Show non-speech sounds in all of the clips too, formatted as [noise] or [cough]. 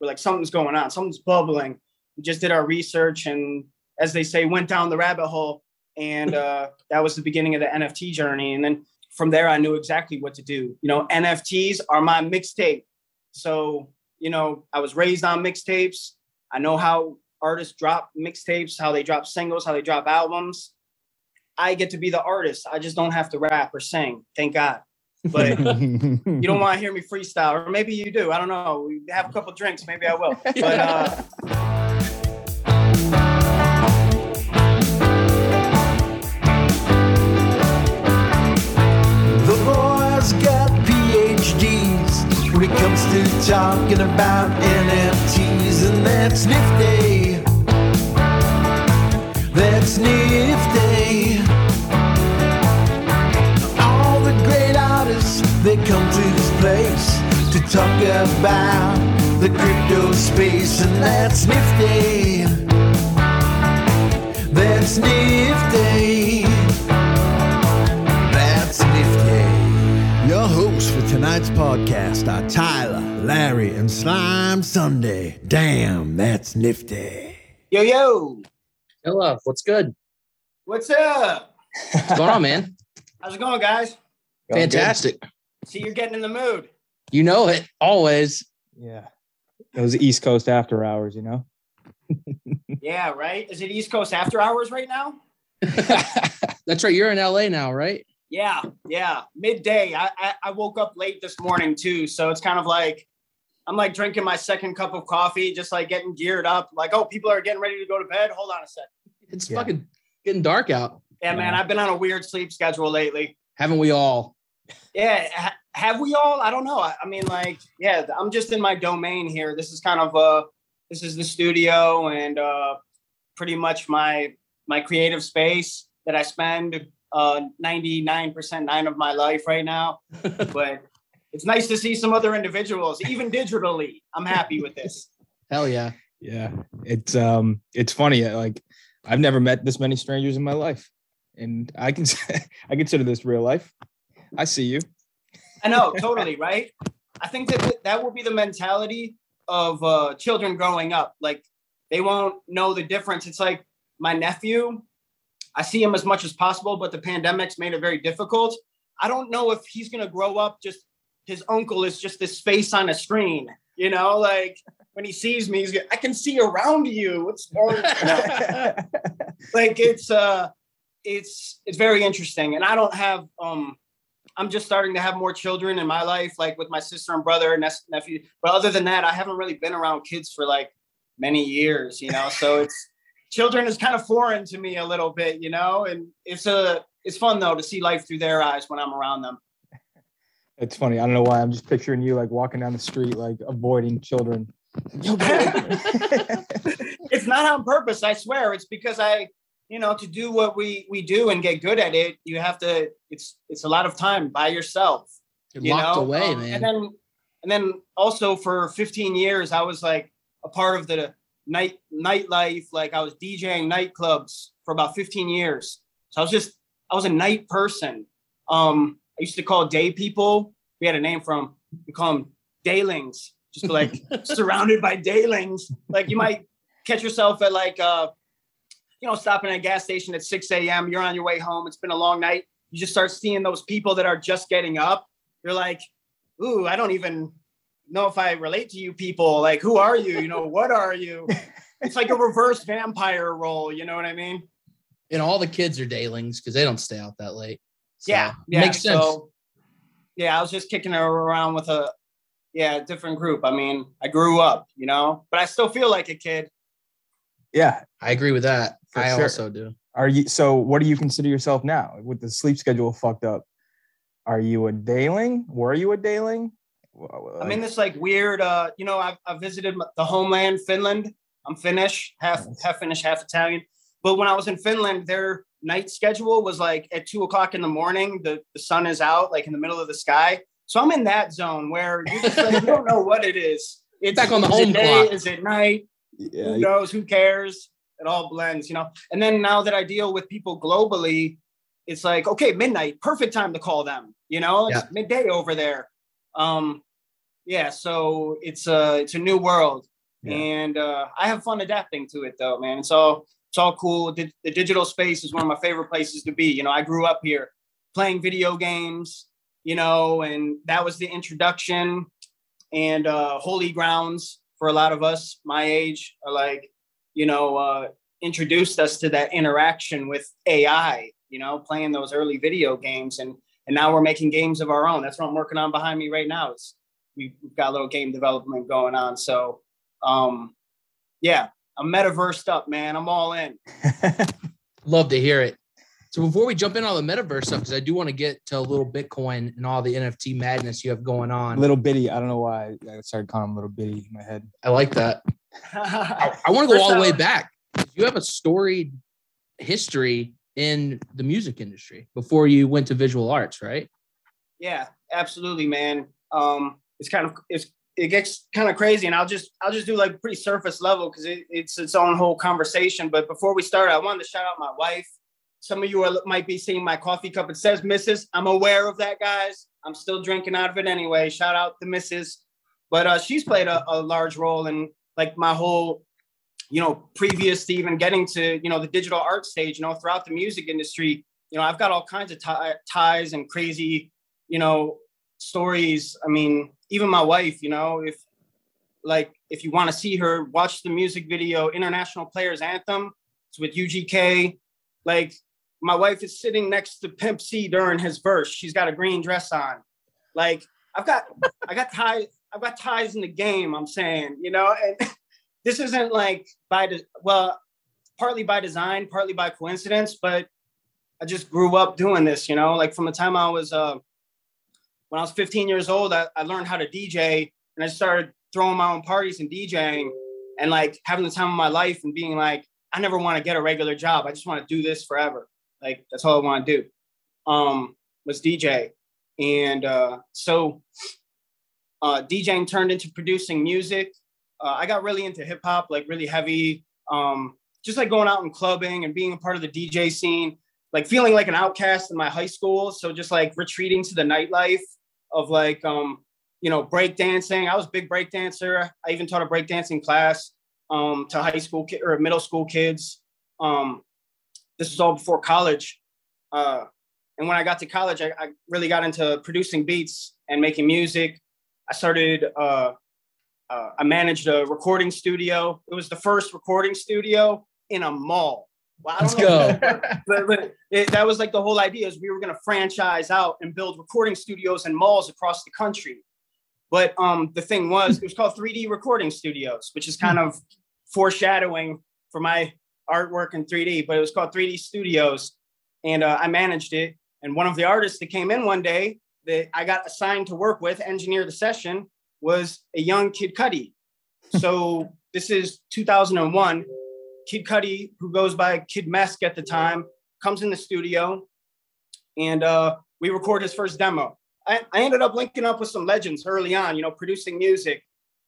we're like something's going on, something's bubbling. We just did our research and as they say, went down the rabbit hole. And [laughs] uh, that was the beginning of the NFT journey. And then from there, I knew exactly what to do. You know, NFTs are my mixtape. So, you know, I was raised on mixtapes. I know how artists drop mixtapes, how they drop singles, how they drop albums. I get to be the artist. I just don't have to rap or sing. Thank God. But [laughs] you don't want to hear me freestyle, or maybe you do. I don't know. We have a couple drinks, maybe I will. [laughs] But uh, The boys got PhDs when it comes to talking about NFTs, and that's nifty. That's nifty. They come to this place to talk about the crypto space, and that's nifty. That's nifty. That's nifty. Your hosts for tonight's podcast are Tyler, Larry, and Slime Sunday. Damn, that's nifty. yo, yo, Hello, what's good? what's up? What's going on, man? [laughs] How's it going, guys? Fantastic. See, you're getting in the mood. You know it always. Yeah. It was East Coast after hours, you know? [laughs] Yeah, right. Is it East Coast after hours right now? [laughs] That's right. You're in LA now, right? Yeah, yeah. Midday. I, I I woke up late this morning too, so it's kind of like I'm like drinking my second cup of coffee, just like getting geared up. Like, oh, people are getting ready to go to bed. Hold on a sec. It's Yeah. fucking getting dark out. Yeah, man. I've been on a weird sleep schedule lately. Haven't we all? Yeah, ha- have we all? I don't know. I, I mean, like, yeah, I'm just in my domain here. This is kind of uh, this is the studio and uh, pretty much my my creative space that I spend uh 99% nine of my life right now. [laughs] but it's nice to see some other individuals, even digitally. I'm happy with this. Hell yeah. Yeah. It's um it's funny. uh, Like I've never met this many strangers in my life. And I can [laughs] I consider this real life. I see you. I know, totally, right? I think that that will be the mentality of uh, children growing up. Like they won't know the difference. It's like my nephew. I see him as much as possible, but the pandemic's made it very difficult. I don't know if he's gonna grow up just his uncle is just this face on a screen. You know, like when he sees me, he's I can see around you. What's going [laughs] like it's uh it's it's very interesting and i don't have um i'm just starting to have more children in my life like with my sister and brother and nephew but other than that i haven't really been around kids for like many years you know so it's [laughs] children is kind of foreign to me a little bit you know and it's a it's fun though to see life through their eyes when i'm around them It's funny. I don't know why. I'm just picturing you like walking down the street, like avoiding children. [laughs] it's not on purpose i swear it's because i you know to do what we we do and get good at it you have to it's it's a lot of time by yourself You're you locked know? away, Um, man. And then and then also for 15 years, I was like a part of the night nightlife. Like I was DJing nightclubs for about 15 years. So I was just I was a night person. Um, I used to call day people. We had a name from we call them daylings, just like [laughs] surrounded by daylings. Like you might catch yourself at like uh, you know, stopping at a gas station at 6 a.m. You're on your way home. It's been a long night. You just start seeing those people that are just getting up you're like, ooh, I don't even know if I relate to you people. Like, who are you? You know, [laughs] what are you? It's like a reverse vampire role. You know what I mean? and all the kids are daylings because they don't stay out that late. So, yeah, yeah. Makes sense. So, yeah, I was just kicking it around with a, yeah, different group. I mean, I grew up, you know, but I still feel like a kid. yeah. I agree with that. For I sure. also do. Are you so what do you consider yourself now with the sleep schedule fucked up? Are you a dayling? Were you a dayling? I'm in this like weird, uh, you know, I've, I've visited the homeland, Finland. I'm Finnish, half Nice. half Finnish, half Italian. But when I was in Finland, their night schedule was like at two o'clock in the morning, the, the sun is out, like in the middle of the sky. So I'm in that zone where you just like, you don't know what it is. It's Back on the is it home day, clock. Is it night? yeah, Who knows? Who cares? It all blends, you know. And then now that I deal with people globally, it's like, okay, midnight, perfect time to call them. You know, it's Yeah. midday over there. Um, yeah, so it's a it's a new world, Yeah. and uh, I have fun adapting to it though, man. It's all it's all cool. The, the digital space is one of my favorite places to be. You know, I grew up here playing video games, you know, and that was the introduction and uh, holy grounds for a lot of us my age are like, you know, uh, introduced us to that interaction with AI. You know, playing those early video games, and and now we're making games of our own. That's what I'm working on behind me right now. It's we've got a little game development going on. So, um, yeah, I'm metaversed up, man. I'm all in. [laughs] Love to hear it. So before we jump in on the metaverse stuff, because I do want to get to a little Bitcoin and all the NFT madness you have going on. little bitty. I don't know why I started calling him little bitty in my head. I like that. [laughs] I, I want to go all the way back. You have a storied history in the music industry before you went to visual arts, right? Yeah, absolutely, man. Um, it's kind of it's it gets kind of crazy, and I'll just I'll just do like pretty surface level because it, it's its own whole conversation. But before we start, I wanted to shout out my wife. Some of you are, might be seeing my coffee cup. It says Mrs. I'm aware of that, guys. I'm still drinking out of it anyway. Shout out to Mrs. But uh, she's played a, a large role in like my whole, you know, previous to even getting to you know the digital art stage. You know, throughout the music industry, you know, I've got all kinds of ti- ties and crazy, you know, stories. I mean, even my wife, you know, if like if you want to see her, watch the music video International Players Anthem. It's with UGK. Like my wife is sitting next to Pimp C during his verse. She's got a green dress on. Like I've got I got ties, I've got ties in the game, I'm saying, you know, and [laughs] this isn't like by the well, partly by design, partly by coincidence, but I just grew up doing this, you know, like from the time I was uh when I was 15 years old, I, I learned how to DJ and I started throwing my own parties and DJing and like having the time of my life and being like, I never want to get a regular job. I just want to do this forever. Like that's all I want to do. Um, was DJ. And uh, so uh, DJing turned into producing music. Uh, I got really into hip hop, like really heavy, um, just like going out and clubbing and being a part of the DJ scene, like feeling like an outcast in my high school. So just like retreating to the nightlife of like, um, you know, break dancing. I was a big break dancer. I even taught a break dancing class um, to high school ki- or middle school kids. Um, this was all before college. Uh, and when I got to college, I, I really got into producing beats and making music. I started, uh, uh, I managed a recording studio. It was the first recording studio in a mall. Well, I Let's know, go. but, but it, that was like the whole idea is we were going to franchise out and build recording studios and malls across the country. But um, the thing was, it was called 3D Recording Studios, which is kind of foreshadowing for my artwork in 3D. But it was called 3D Studios, and uh, I managed it. And one of the artists that came in one day that I got assigned to work with, engineer the session, was a young Kid Cudi. [laughs] So this is 2001. Kid Cudi, who goes by Kid Mesk at the time, comes in the studio, and uh, we record his first demo. I, I ended up linking up with some legends early on, you know, producing music.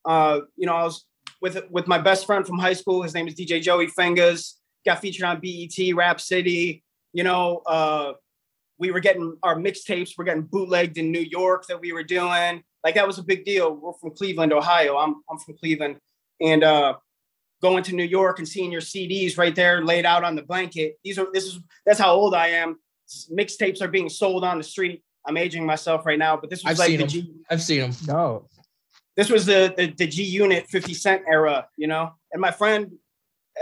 Uh, you know, I was with with my best friend from high school. His name is DJ Joey Fingers. Got featured on BET, Rap City. You know, uh, we were getting our mixtapes. We're getting bootlegged in New York that we were doing. Like that was a big deal. We're from Cleveland, Ohio. I'm I'm from Cleveland, and uh, going to New York and seeing your CDs right there laid out on the blanket. These are this is that's how old I am. Mixtapes are being sold on the street. I'm aging myself right now, but this was I've like seen the them. G, I've seen them. No. this was the, the the G Unit 50 Cent era, you know. And my friend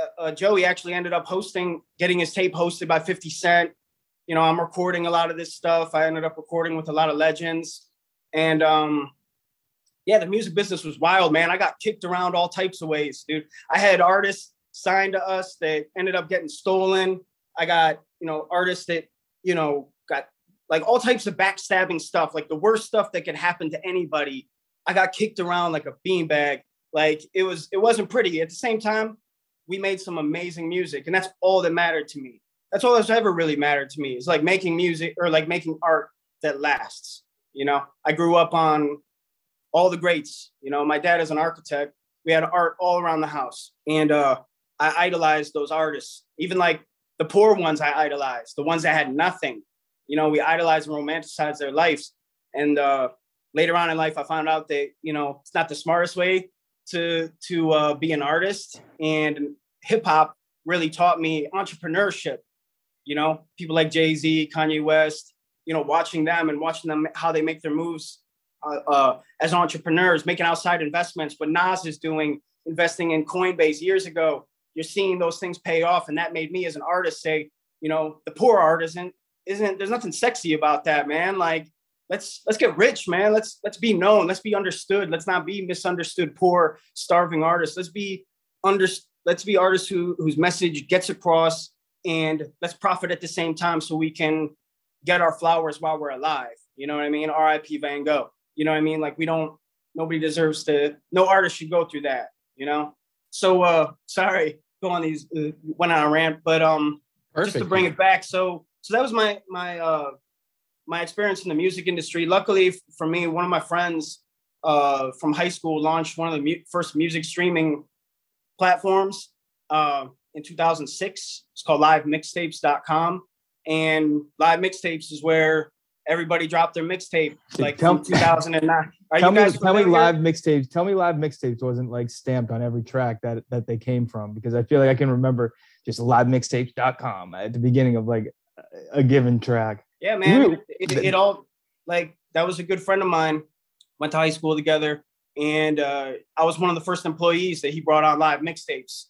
uh, uh, Joey actually ended up hosting, getting his tape hosted by 50 Cent. You know, I'm recording a lot of this stuff. I ended up recording with a lot of legends, and um, yeah, the music business was wild, man. I got kicked around all types of ways, dude. I had artists signed to us that ended up getting stolen. I got you know artists that you know got like all types of backstabbing stuff, like the worst stuff that could happen to anybody. I got kicked around like a beanbag. Like it was, it wasn't pretty. At the same time, we made some amazing music, and that's all that mattered to me. That's all that's ever really mattered to me. Is like making music or like making art that lasts. You know, I grew up on all the greats. You know, my dad is an architect. We had art all around the house, and uh, I idolized those artists. Even like the poor ones, I idolized. The ones that had nothing. You know, we idolize and romanticize their lives. And uh, later on in life, I found out that you know it's not the smartest way to to uh, be an artist, and hip hop really taught me entrepreneurship. You know, people like Jay Z, Kanye West. You know, watching them and watching them how they make their moves uh, uh, as entrepreneurs, making outside investments. What Nas is doing, investing in Coinbase years ago, you're seeing those things pay off, and that made me as an artist say, you know, the poor art isn't isn't there's nothing sexy about that, man. Like let's let's get rich, man. Let's let's be known. Let's be understood. Let's not be misunderstood, poor, starving artists. Let's be under let's be artists who whose message gets across and let's profit at the same time so we can get our flowers while we're alive. You know what I mean? R.I.P. Van Gogh. You know what I mean? Like we don't nobody deserves to no artist should go through that, you know? So uh sorry, go on these uh, went on a rant, but um Perfect. just to bring it back. So so that was my my uh my experience in the music industry. Luckily for me, one of my friends uh, from high school launched one of the mu- first music streaming platforms uh, in 2006. It's called livemixtapes.com. And live mixtapes is where everybody dropped their mixtape like tell, 2009. Are tell me, tell me live mixtapes. Tell me live mixtapes wasn't like stamped on every track that that they came from because I feel like I can remember just livemixtapes.com at the beginning of like a given track. Yeah, man. It, it, it, all like that was a good friend of mine. Went to high school together, and uh, I was one of the first employees that he brought on live mixtapes.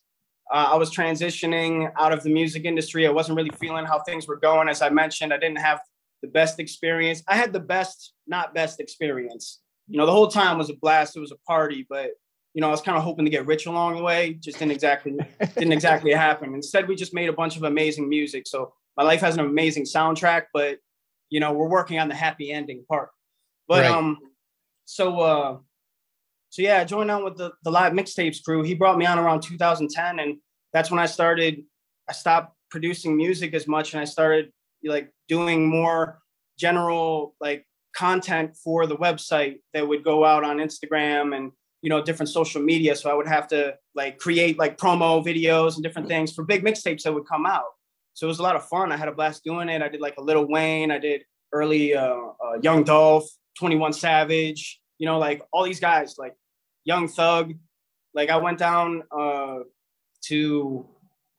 Uh, I was transitioning out of the music industry. I wasn't really feeling how things were going. As I mentioned, I didn't have the best experience. I had the best, not best experience. You know, the whole time was a blast. It was a party, but you know, I was kind of hoping to get rich along the way. Just didn't exactly [laughs] didn't exactly happen. Instead, we just made a bunch of amazing music. So my life has an amazing soundtrack, but you know, we're working on the happy ending part. But right. um, so uh, so yeah, I joined on with the the live mixtapes crew. He brought me on around 2010, and that's when I started. I stopped producing music as much, and I started like doing more general like content for the website that would go out on Instagram and you know different social media. So I would have to like create like promo videos and different things for big mixtapes that would come out. So it was a lot of fun. I had a blast doing it. I did like a Lil Wayne. I did early uh, uh, Young Dolph, 21 Savage, you know, like all these guys, like Young Thug. Like I went down uh, to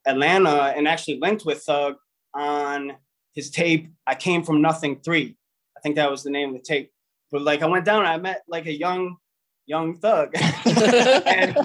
Atlanta and actually linked with Thug on his tape. I came from nothing three. I think that was the name of the tape. But like I went down, I met like a young, young thug, [laughs] and,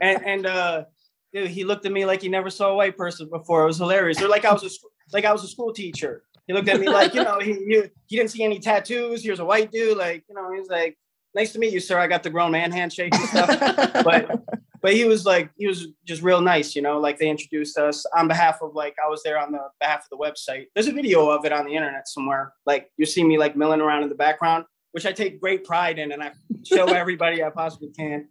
and, and uh, dude, he looked at me like he never saw a white person before. It was hilarious. Or like I was a like I was a school teacher. He looked at me like you know he, he he didn't see any tattoos. Here's a white dude. Like you know he's like, nice to meet you, sir. I got the grown man handshake and stuff. [laughs] but but he was like he was just real nice. You know, like they introduced us on behalf of like I was there on the behalf of the website. There's a video of it on the internet somewhere. Like you see me like milling around in the background, which I take great pride in, and I show [laughs] everybody I possibly can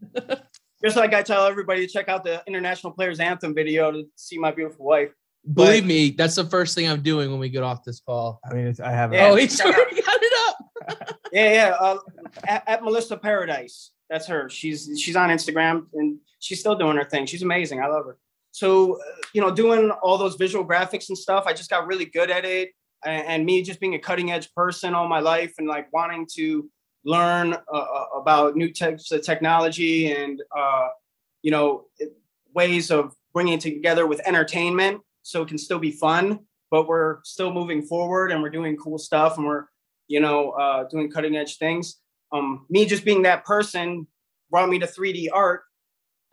just like I tell everybody to check out the International Players Anthem video to see my beautiful wife. Believe but, me, that's the first thing I'm doing when we get off this call. I mean, I have. Yeah, oh, he's already got it up. [laughs] yeah, yeah. Uh, at, at, Melissa Paradise, that's her. She's she's on Instagram and she's still doing her thing. She's amazing. I love her. So, uh, you know, doing all those visual graphics and stuff, I just got really good at it. And, and me just being a cutting edge person all my life and like wanting to learn uh, uh, about new types of technology and uh, you know ways of bringing it together with entertainment so it can still be fun but we're still moving forward and we're doing cool stuff and we're you know uh, doing cutting edge things um, me just being that person brought me to 3d art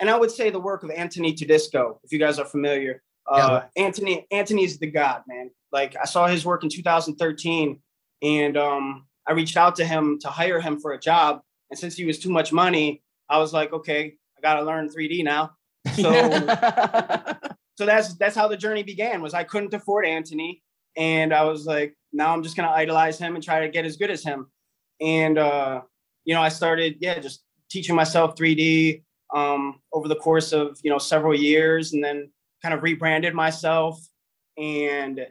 and i would say the work of anthony tedisco if you guys are familiar uh, yeah. anthony anthony's the god man like i saw his work in 2013 and um, I reached out to him to hire him for a job. And since he was too much money, I was like, okay, I got to learn 3D now. [laughs] So, [laughs] so that's that's how the journey began. Was I couldn't afford Anthony, and I was like, now I'm just gonna idolize him and try to get as good as him. And uh, you know, I started, yeah, just teaching myself 3D um, over the course of you know several years, and then kind of rebranded myself and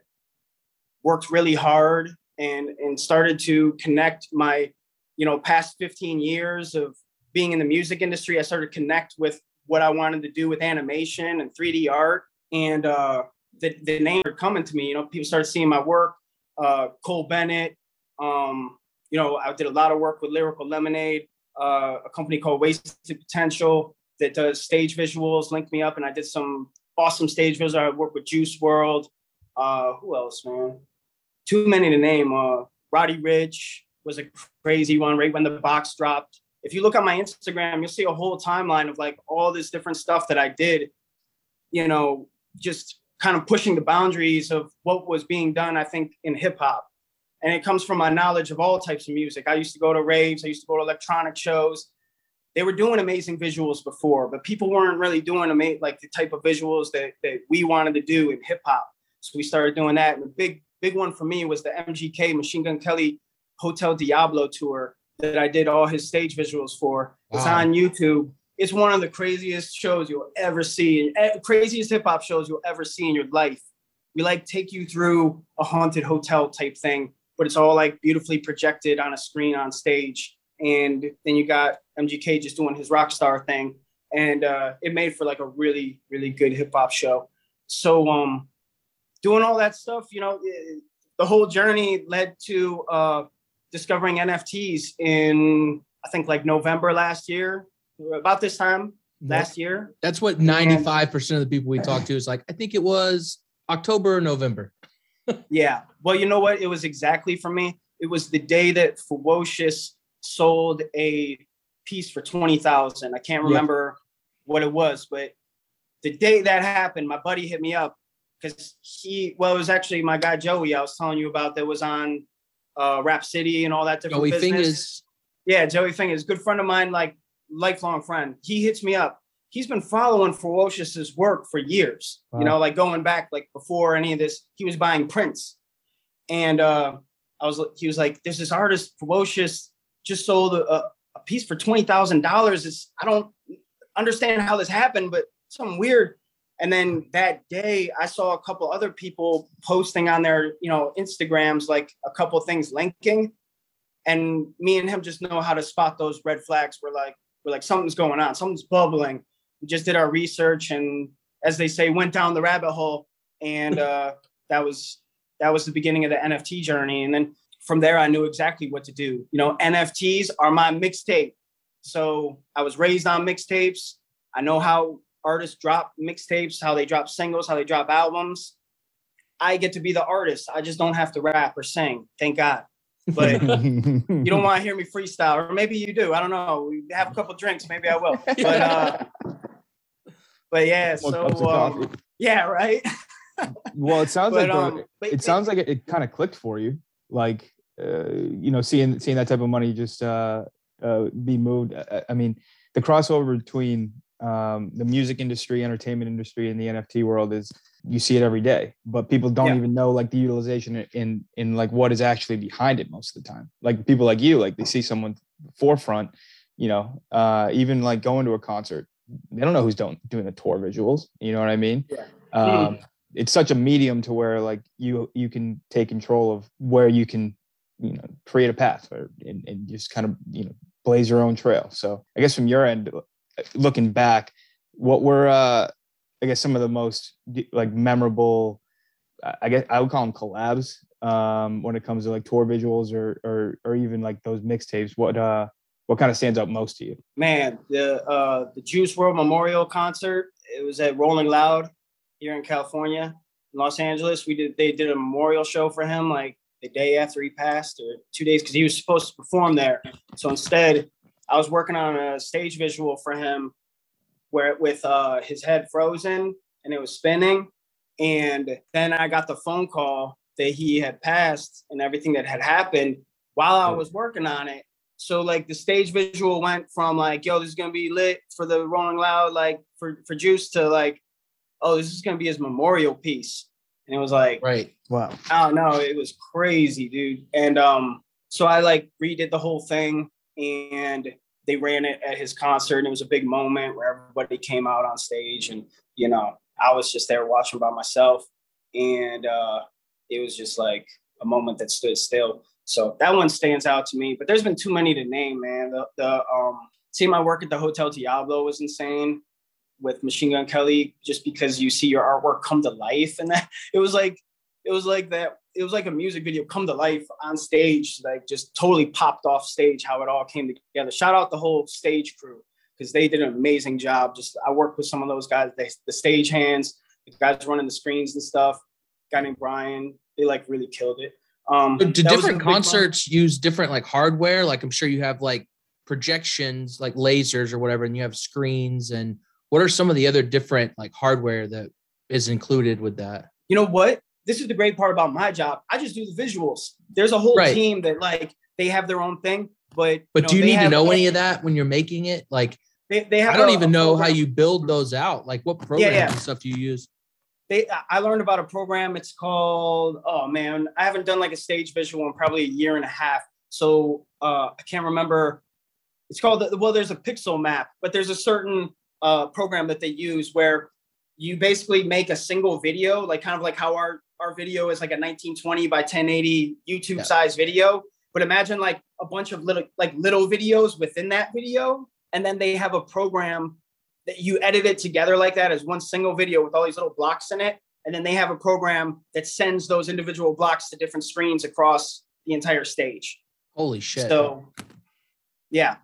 worked really hard and and started to connect my you know past 15 years of being in the music industry i started to connect with what i wanted to do with animation and 3d art and uh the, the name are coming to me you know people started seeing my work uh cole bennett um you know, I did a lot of work with Lyrical Lemonade, uh, a company called Wasted Potential that does stage visuals, linked me up, and I did some awesome stage visuals. I worked with Juice WRLD. Uh, who else, man? Too many to name. Uh, Roddy Ricch was a crazy one right when the box dropped. If you look on my Instagram, you'll see a whole timeline of like all this different stuff that I did, you know, just kind of pushing the boundaries of what was being done, I think, in hip hop. And it comes from my knowledge of all types of music. I used to go to raves, I used to go to electronic shows. They were doing amazing visuals before, but people weren't really doing ama- like the type of visuals that, that we wanted to do in hip hop. So we started doing that. And the big, big one for me was the MGK Machine Gun Kelly Hotel Diablo tour that I did all his stage visuals for. It's on YouTube. It's one of the craziest shows you'll ever see, eh, craziest hip hop shows you'll ever see in your life. We like take you through a haunted hotel type thing, but it's all like beautifully projected on a screen on stage. And then you got MGK just doing his rock star thing, and uh, it made for like a really, really good hip hop show. So, um, doing all that stuff, you know, eh, the whole journey led to uh, discovering NFTs in I think like November last year, about this time last year. That's what 95% of the people we talk to is like, I think it was October or November. [laughs] Yeah. Well, you know what? It was exactly for me. It was the day that Ferocious sold a piece for twenty thousand. I can't Yeah. remember what it was, but the day that happened, my buddy hit me up because he well, it was actually my guy Joey I was telling you about that was on uh Rap City and all that different Joey business. Fingers. Yeah, Joey Fingers, good friend of mine, like lifelong friend. He hits me up. He's been following Ferocious's work for years. Wow. You know, like going back like before any of this, he was buying prints. And uh I was he was like, there's this artist, Ferocious, just sold a, a piece for twenty thousand dollars. It's I don't understand how this happened, but something weird. And then that day, I saw a couple other people posting on their, you know, Instagrams, like a couple things linking and me and him just know how to spot those red flags. We're like, we're like, something's going on, something's bubbling. We just did our research and as they say, went down the rabbit hole. And [laughs] uh, that was that was the beginning of the NFT journey. And then from there I knew exactly what to do. You know, NFTs are my mixtape. So I was raised on mixtapes. I know how artists drop mixtapes, how they drop singles, how they drop albums. I get to be the artist. I just don't have to rap or sing. Thank God. But [laughs] you don't want to hear me freestyle, or maybe you do. I don't know. We have a couple drinks, maybe I will. But uh, [laughs] but yeah, so cups um, yeah, right. [laughs] Well, it sounds But like the- um, but it sounds like it, it kind of clicked for you like uh, you know seeing seeing that type of money just uh, uh, be moved I, I mean the crossover between um, the music industry entertainment industry and the nft world is you see it every day but people don't Yeah. even know like the utilization in in like what is actually behind it most of the time like people like you like they see someone forefront you know uh even like going to a concert they don't know who's doing doing the tour visuals you know what i mean Yeah. um it's such a medium to where like you you can take control of where you can you know create a path or and, and just kind of you know blaze your own trail so i guess from your end uh, looking back what were uh i guess some of the most like memorable I- guess i would call them collabs um when it comes to like tour visuals or or or even like those mixtapes what uh what kind of stands out most to you man, the uh, the Juice WRLD Memorial concert. It was at Rolling Loud here in California, Los Angeles. We did they did a memorial show for him like the day after he passed, or two days because he was supposed to perform there. So instead, I was working on a stage visual for him, where with uh, his head frozen and it was spinning. And then I got the phone call that he had passed and everything that had happened while I was working on it. So like the stage visual went from like, yo, this is gonna be lit for the Rolling Loud, like for for Juice to like, oh, this is gonna be his memorial piece. And it was like, Right. wow I don't know, it was crazy, dude. And um, so I like redid the whole thing and they ran it at his concert and it was a big moment where everybody came out on stage and you know, I was just there watching by myself and uh it was just like a moment that stood still. So that one stands out to me, but there's been too many to name, man. The the um seeing my work at the Hotel Diablo was insane with Machine Gun Kelly, just because you see your artwork come to life and that [laughs] it was like it was like that it was like a music video come to life on stage, like just totally popped off stage how it all came together. Shout out the whole stage crew because they did an amazing job. Just I worked with some of those guys, they, the stage hands, the guys running the screens and stuff. guy named Brian, they like really killed it. Um, Do do that was a different concerts use different like hardware? Like I'm sure you have like projections, like lasers or whatever, and you have screens. And what are some of the other different like hardware that is included with that? you know what? This is the great part about my job. I just do the visuals. There's a whole Right. team that like they have their own thing, but But do you need to know all- any of that when you're making it? Like They, they have I don't a- even know how you build those out. Like what programs yeah. and stuff do you use? they I learned about a program. It's called oh man, I haven't done like a stage visual in probably a year and a half. So uh I can't remember. It's called well, there's a pixel map, but there's a certain uh program that they use where you basically make a single video, like kind of like how our our video is like a 1920 by 1080 YouTube Yeah. size video. But imagine like a bunch of little like little videos within that video, and then they have a program that you edit it together like that as one single video with all these little blocks in it. And then they have a program that sends those individual blocks to different screens across the entire stage. Holy shit. So, yeah.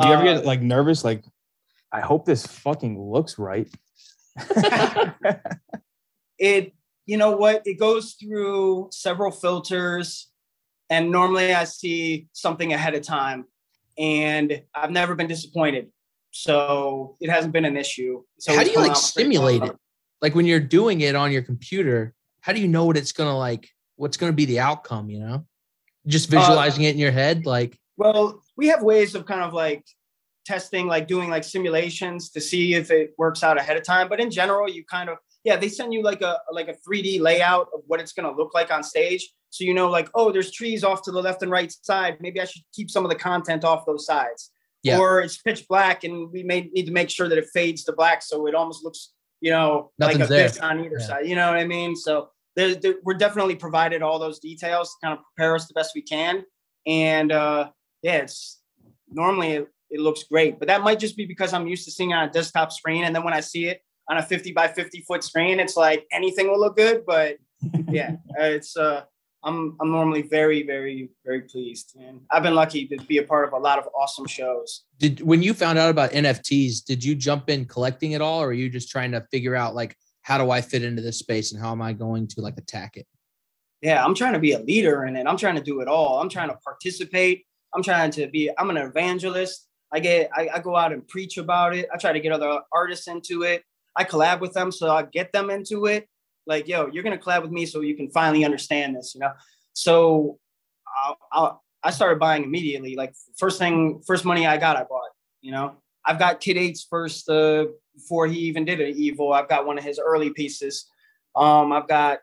Do you ever Uh, get like nervous? Like, I hope this fucking looks right. [laughs] It, you know what? It goes through several filters. And normally I see something ahead of time. And I've never been disappointed. So it hasn't been an issue. So how do you like stimulate it? Like when you're doing it on your computer, how do you know what it's gonna like? What's gonna be the outcome? You know, just Uh, visualizing it in your head. Like Well, we have ways of kind of like testing, like doing like simulations to see if it works out ahead of time. But in general, you kind of yeah, they send you like a like a 3D layout of what it's gonna look like on stage. So you know, like, oh, there's trees off to the left and right side. Maybe I should keep some of the content off those sides. Yeah. Or it's pitch black and we may need to make sure that it fades to black so it almost looks, you know, like a there. bit on either Yeah. side. You know what I mean? So there, there- we're definitely provided all those details to kind of prepare us the best we can. And uh, yeah, it's normally it, it looks great, but that might just be because I'm used to seeing on a desktop screen. And then when I see it on a 50 by 50 foot screen, it's like anything will look good. But [laughs] yeah, it's uh, I'm I'm normally very very very pleased, and I've been lucky to be a part of a lot of awesome shows. did when you found out about NFTs, did you jump in collecting it all, or are you just trying to figure out like how do I fit into this space and how am I going to like attack it? Yeah, I'm trying to be a leader in it. I'm trying to do it all. I'm trying to participate. I'm trying to be. I'm an evangelist. I get. I, I go out and preach about it. I try to get other artists into it. I collab with them, so I get them into it. Like, yo, you're gonna collab with me, so you can finally understand this. You know. So, I, I, I started buying immediately. Like, first thing, first money I got, I bought. You know, I've got Kid Eight's first uh, before he even did an Evil. I've got one of his early pieces. Um, I've got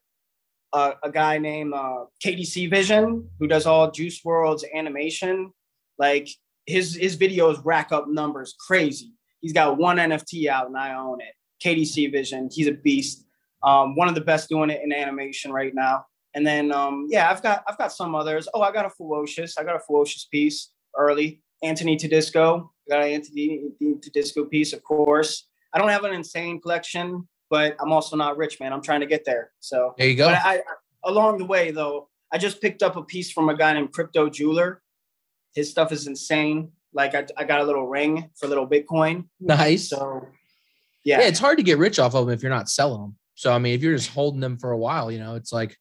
a, a guy named uh, KDC Vision who does all Juice WRLD's animation. Like his his videos rack up numbers crazy. He's got one NFT out and I own it. KDC Vision, he's a beast. Um, one of the best doing it in animation right now. And then um, yeah, I've got I've got some others. Oh, I got a Ferocious. I got a Ferocious piece early. Anthony Tedisco. I got an Anthony Tedisco piece, of course. I don't have an insane collection, but I'm also not rich, man. I'm trying to get there. So There you go. but I, I along the way though, I just picked up a piece from a guy named Crypto Jeweler. His stuff is insane. Like I, I got a little ring for little Bitcoin. nice. So yeah. yeah, it's hard to get rich off of them if you're not selling them. So I mean, if you're just holding them for a while, you know, it's like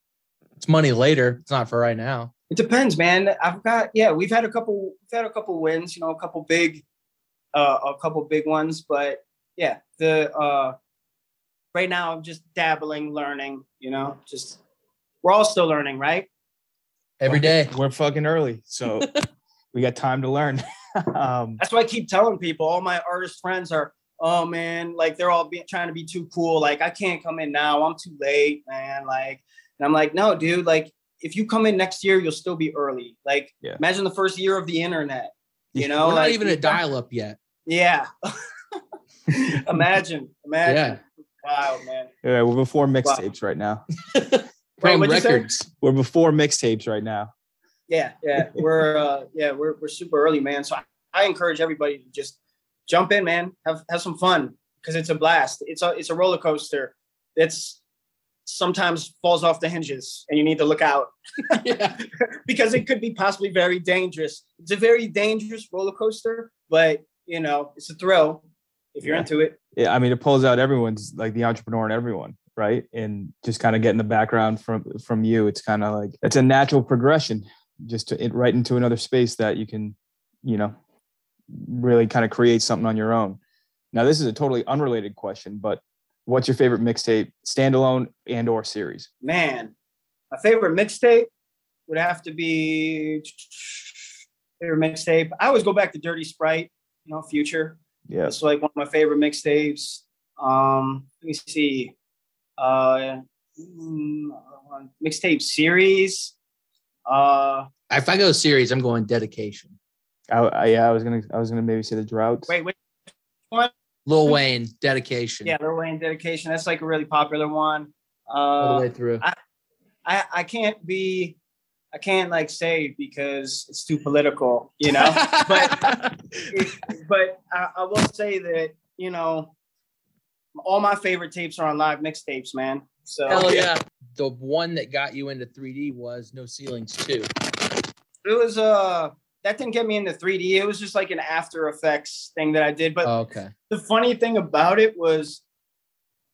it's money later. It's not for right now. it depends, man. I've got yeah, we've had a couple we've had a couple wins, you know, a couple big uh a couple big ones, but yeah, the uh right now I'm just dabbling, learning, you know, just we're all still learning, right? Every day. We're fucking early, so [laughs] we got time to learn. [laughs] um, That's why I keep telling people. All my artist friends are, oh man, like they're all be, trying to be too cool. Like I can't come in now. I'm too late, man. Like, and I'm like, no, dude. Like, if you come in next year, you'll still be early. Like, Yeah. imagine the first year of the internet. You [laughs] know, We're not even a dial up yet. Yeah. [laughs] imagine, imagine. Yeah. Wow, man. yeah, we're before mixtapes right now. [laughs] From what'd you say? records. We're before mixtapes right now. Yeah, yeah. We're uh, yeah, we're we're super early, man. So I, I encourage everybody to just jump in, man. Have have some fun because it's a blast. It's a it's a roller coaster. It's sometimes falls off the hinges and you need to look out [laughs] because it could be possibly very dangerous. It's a very dangerous roller coaster, but you know, it's a thrill if you're Yeah. into it. yeah, I mean, it pulls out everyone's like the entrepreneur in everyone, right? And just kind of getting the background from from you, it's kind of like it's a natural progression, just to it right into another space that you can, you know, really kind of create something on your own. Now, this is a totally unrelated question, but what's your favorite mixtape, standalone and or series? Man, my favorite mixtape would have to be favorite mixtape. I always go back to Dirty Sprite, you know, Future. Yeah, It's like one of my favorite mixtapes. Um, let me see. Uh, mm, mixtape series. Uh, If I go series, I'm going dedication. I, I, yeah, I was gonna, I was gonna maybe say the droughts. wait, wait. Lil Wayne, dedication. Yeah, Lil Wayne dedication. That's like a really popular one. All the Uh, way through. I I can't be, I can't like say because it's too political, you know. [laughs] but but I, I will say that you know, all my favorite tapes are on live mixtapes, man. So Hell yeah. The one that got you into 3D was No Ceilings too. it was uh that didn't get me into 3D. It was just like an After Effects thing that I did. But Oh, okay. the funny thing about it was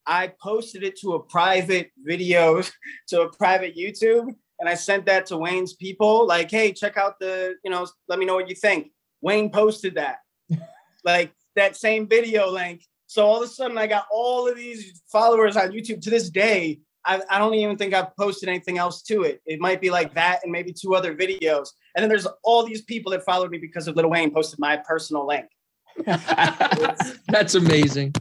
I posted it to a private video, [laughs] to a private YouTube, and I sent that to Wayne's people, like, hey, check out the, you know, let me know what you think. Wayne posted that. [laughs] like that same video link. So all of a sudden I got all of these followers on YouTube to this day. I, I don't even think I've posted anything else to it. It might be like that and maybe two other videos. And then there's all these people that followed me because of Little Wayne posted my personal link. [laughs] That's amazing.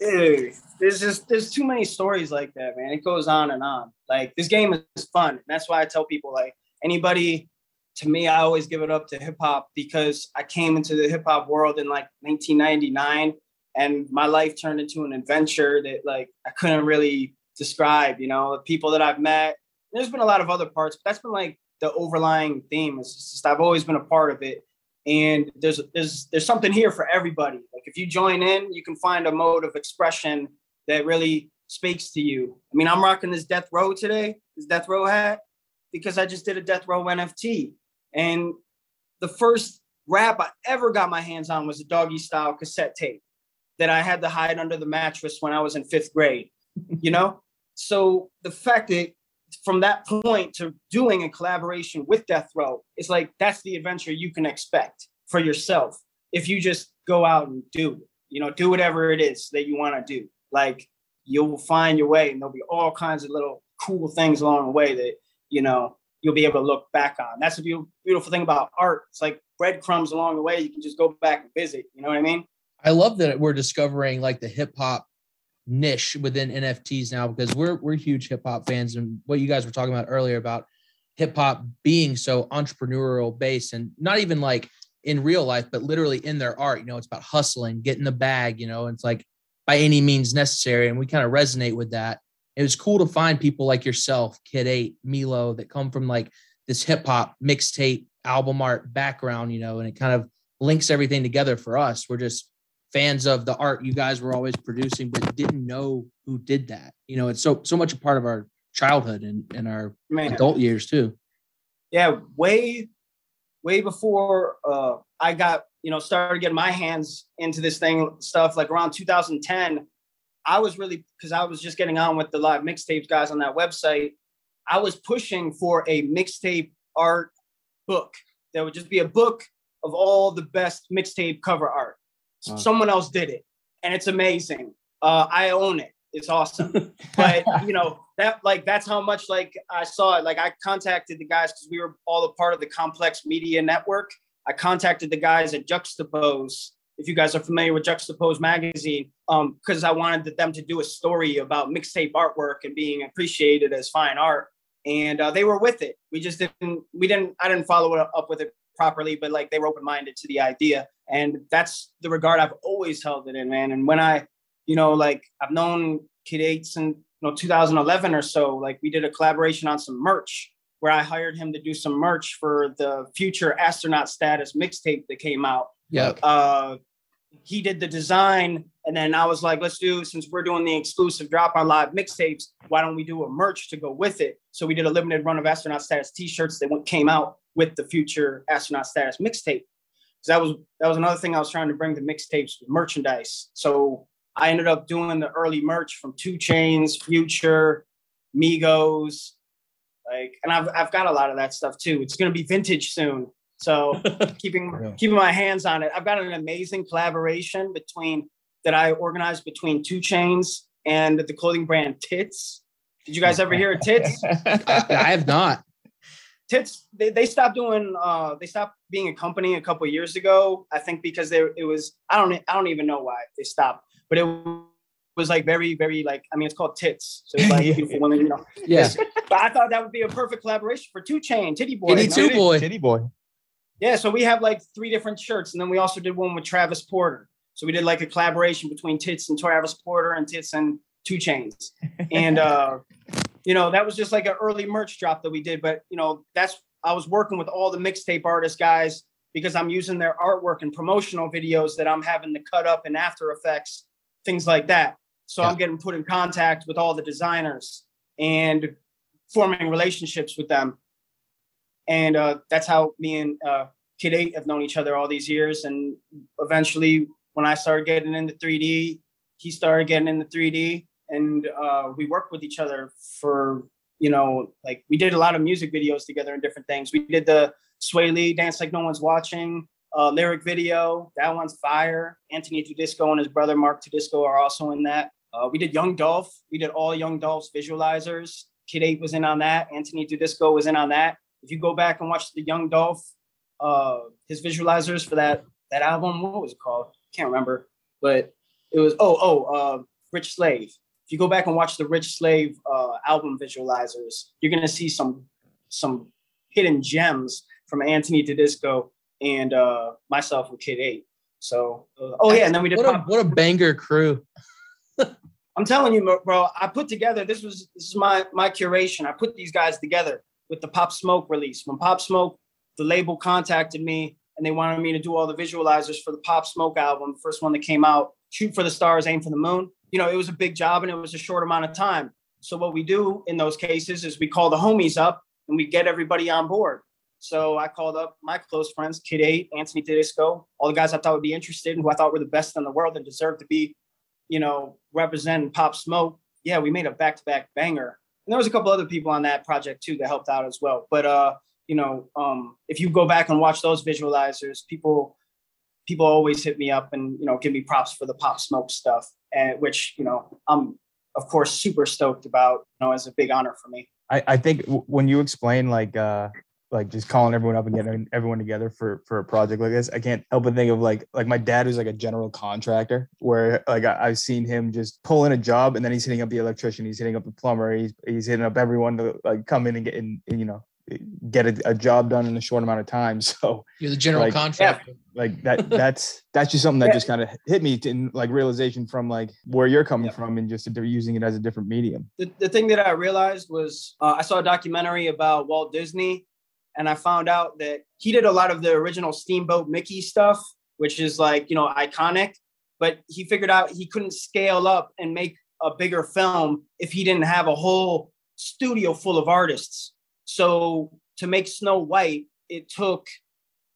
Dude, there's just there's too many stories like that, man. It goes on and on. Like this game is fun. And that's why I tell people like anybody to me, I always give it up to hip hop because I came into the hip hop world in like 1999 and my life turned into an adventure that like I couldn't really describe, you know, the people that I've met. There's been a lot of other parts, but that's been like the overlying theme. It's just I've always been a part of it and there's there's there's something here for everybody like if you join in you can find a mode of expression that really speaks to you i mean i'm rocking this death row today this death row hat because i just did a death row nft and the first rap i ever got my hands on was a doggy style cassette tape that i had to hide under the mattress when i was in fifth grade you know so the fact that from that point to doing a collaboration with Death Row, it's like that's the adventure you can expect for yourself if you just go out and do. You know, do whatever it is that you want to do. Like you'll find your way, and there'll be all kinds of little cool things along the way that you know you'll be able to look back on. That's the beautiful thing about art. It's like breadcrumbs along the way. You can just go back and visit. You know what I mean? I love that we're discovering like the hip hop niche within NFTs now because we're we're huge hip hop fans and what you guys were talking about earlier about hip hop being so entrepreneurial based and not even like in real life but literally in their art you know it's about hustling getting the bag you know and it's like by any means necessary and we kind of resonate with that. It was cool to find people like yourself kid 8 Milo that come from like this hip hop mixtape album art background you know and it kind of links everything together for us. We're just fans of the art you guys were always producing, but didn't know who did that. You know, it's so so much a part of our childhood and, and our Man. adult years too. yeah, way, way before uh, I got, you know, started getting my hands into this thing stuff, like around 2010, I was really because I was just getting on with the live mixtapes guys on that website. I was pushing for a mixtape art book that would just be a book of all the best mixtape cover art. Wow. Someone else did it, and it's amazing. Uh, I own it. It's awesome [laughs] but you know that like that's how much like I saw it. Like I contacted the guys because we were all a part of the Complex Media Network. I contacted the guys at Juxtapose. If you guys are familiar with Juxtapose magazine, um, because I wanted them to do a story about mixtape artwork and being appreciated as fine art, and uh, they were with it. We just didn't. We didn't. I didn't follow it up with it properly, but like they were open minded to the idea, and that's the regard I've always held it in, man. And when I you know, like I've known Kid Eight since you know 2011 or so. Like we did a collaboration on some merch where I hired him to do some merch for the future astronaut status mixtape that came out. Yeah. Uh, he did the design, and then I was like, let's do since we're doing the exclusive drop on live mixtapes, why don't we do a merch to go with it? So we did a limited run of astronaut status T-shirts that went, came out with the future astronaut status mixtape. So that was that was another thing I was trying to bring to mixtapes merchandise. So I ended up doing the early merch from 2 Chainz, Future, Migos, like, and I've I've got a lot of that stuff too. It's gonna be vintage soon. So [laughs] keeping Yeah. keeping my hands on it. I've got an amazing collaboration between that I organized between Two Chainz and the clothing brand Tits. Did you guys ever hear of Tits? I, [laughs] I have not. Tits they, they stopped doing uh they stopped being a company a couple of years ago. I think because they it was I don't I don't even know why they stopped, but it was like very very like I mean it's called Tits, so it's like [laughs] beautiful women, you know. Yeah. But I thought that would be a perfect collaboration for Two Chain Titty Boy. Titty? Two Boy. Titty boy. Yeah, so we have like three different shirts, and then we also did one with Travis Porter. So we did like a collaboration between Tits and Travis Porter and Tits and Two Chainz, and uh, you know that was just like an early merch drop that we did. But you know that's I was working with all the mixtape artist guys because I'm using their artwork and promotional videos that I'm having to cut up in After Effects, things like that. So I'm getting put in contact with all the designers and forming relationships with them and uh, that's how me and uh, Kid Eight have known each other all these years. And eventually, when I started getting into 3D, he started getting into 3D, and uh, we worked with each other for you know, like we did a lot of music videos together and different things. We did the Swae Lee Dance Like No One's Watching uh, lyric video. That one's fire. Anthony Tudisco and his brother Mark Tudisco are also in that. Uh, we did Young Dolph. We did all Young Dolph's visualizers. Kid Eight was in on that. Anthony Tudisco was in on that if you go back and watch the Young Dolph, uh, his visualizers for that that album, what was it called? Can't remember, but it was oh oh uh, Rich Slave. If you go back and watch the Rich Slave uh, album visualizers, you're gonna see some some hidden gems from Anthony Tudisco and uh, myself with Kid Eight. So uh, oh yeah, and then we did. What a, what a banger crew. [laughs] I'm telling you, bro. I put together. This was this is my my curation. I put these guys together with the Pop Smoke release. When Pop Smoke, the label contacted me and they wanted me to do all the visualizers for the Pop Smoke album, the first one that came out. Shoot for the stars, aim for the moon. You know, it was a big job and it was a short amount of time. So what we do in those cases is we call the homies up and we get everybody on board. So I called up my close friends, Kid Eight, Anthony Tudisco, all the guys I thought would be interested and who I thought were the best in the world and deserved to be you know, representing Pop Smoke, yeah, we made a back-to-back banger. And there was a couple other people on that project too that helped out as well. But uh, you know, um, if you go back and watch those visualizers, people people always hit me up and you know give me props for the Pop Smoke stuff, and which you know I'm of course super stoked about. You know, as a big honor for me. I, I think w- when you explain like uh like just calling everyone up and getting [laughs] everyone together for for a project like this, I can't help but think of like like my dad who's like a general contractor where like I, I've seen him just pull in a job and then he's hitting up the electrician, he's hitting up the plumber, he's he's hitting up everyone to like come in and get in you know get a, a job done in a short amount of time. [laughs] So You're the general Like- contractor. like that [laughs] that's that's just something that Yeah. just kind of hit me in like realization from like where you're coming Yeah. from and just a, using it as a different medium. the, the thing that I realized was uh, I saw a documentary about Walt Disney, and I found out that he did a lot of the original Steamboat Mickey stuff, which is like you know iconic. But he figured out he couldn't scale up and make a bigger film if he didn't have a whole studio full of artists. So to make Snow White, it took,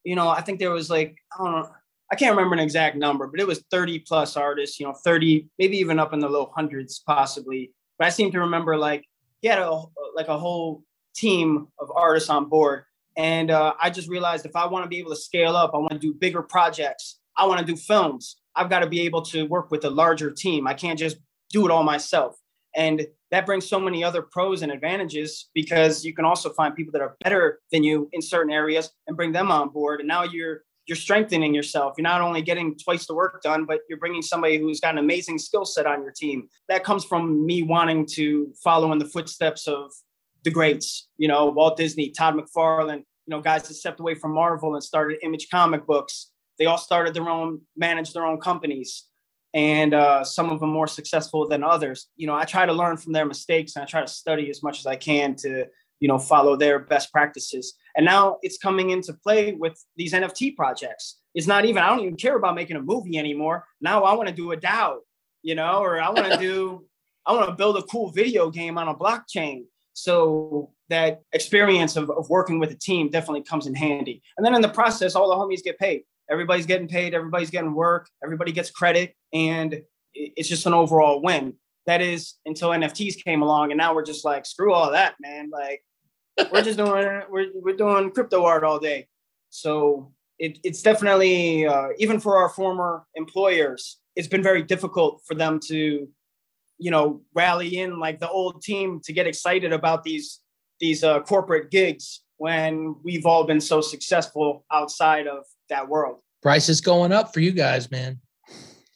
you know, I think there was like I don't know. I can't remember an exact number, but it was 30 plus artists, you know, 30, maybe even up in the low hundreds, possibly but I seem to remember like he had a like a whole team of artists on board, and uh, I just realized if I want to be able to scale up, I want to do bigger projects. I want to do films. I've got to be able to work with a larger team. I can't just do it all myself, and that brings so many other pros and advantages because you can also find people that are better than you in certain areas and bring them on board, and now you're you're strengthening yourself. You're not only getting twice the work done, but you're bringing somebody who's got an amazing skill set on your team. That comes from me wanting to follow in the footsteps of the greats, you know, Walt Disney, Todd McFarlane, you know, guys that stepped away from Marvel and started Image comic books. They all started their own, managed their own companies. And uh, some of them more successful than others. You know, I try to learn from their mistakes and I try to study as much as I can to, you know, follow their best practices. And now it's coming into play with these NFT projects. it's not even, I don't even care about making a movie anymore. Now I want to do a DAO, you know, or I want to do, [laughs] I want to build a cool video game on a blockchain. So that experience of, of working with a team definitely comes in handy. And then in the process, all the homies get paid. Everybody's getting paid, everybody's getting work, everybody gets credit, and it's just an overall win. That is until NFTs came along, and now we're just like, screw all that, man. Like we're just doing [laughs] we're, we're doing crypto art all day. So it, it's definitely uh, even for our former employers, it's been very difficult for them to, you know, rally in like the old team to get excited about these these uh, corporate gigs when we've all been so successful outside of that world. Price is going up for you guys, man.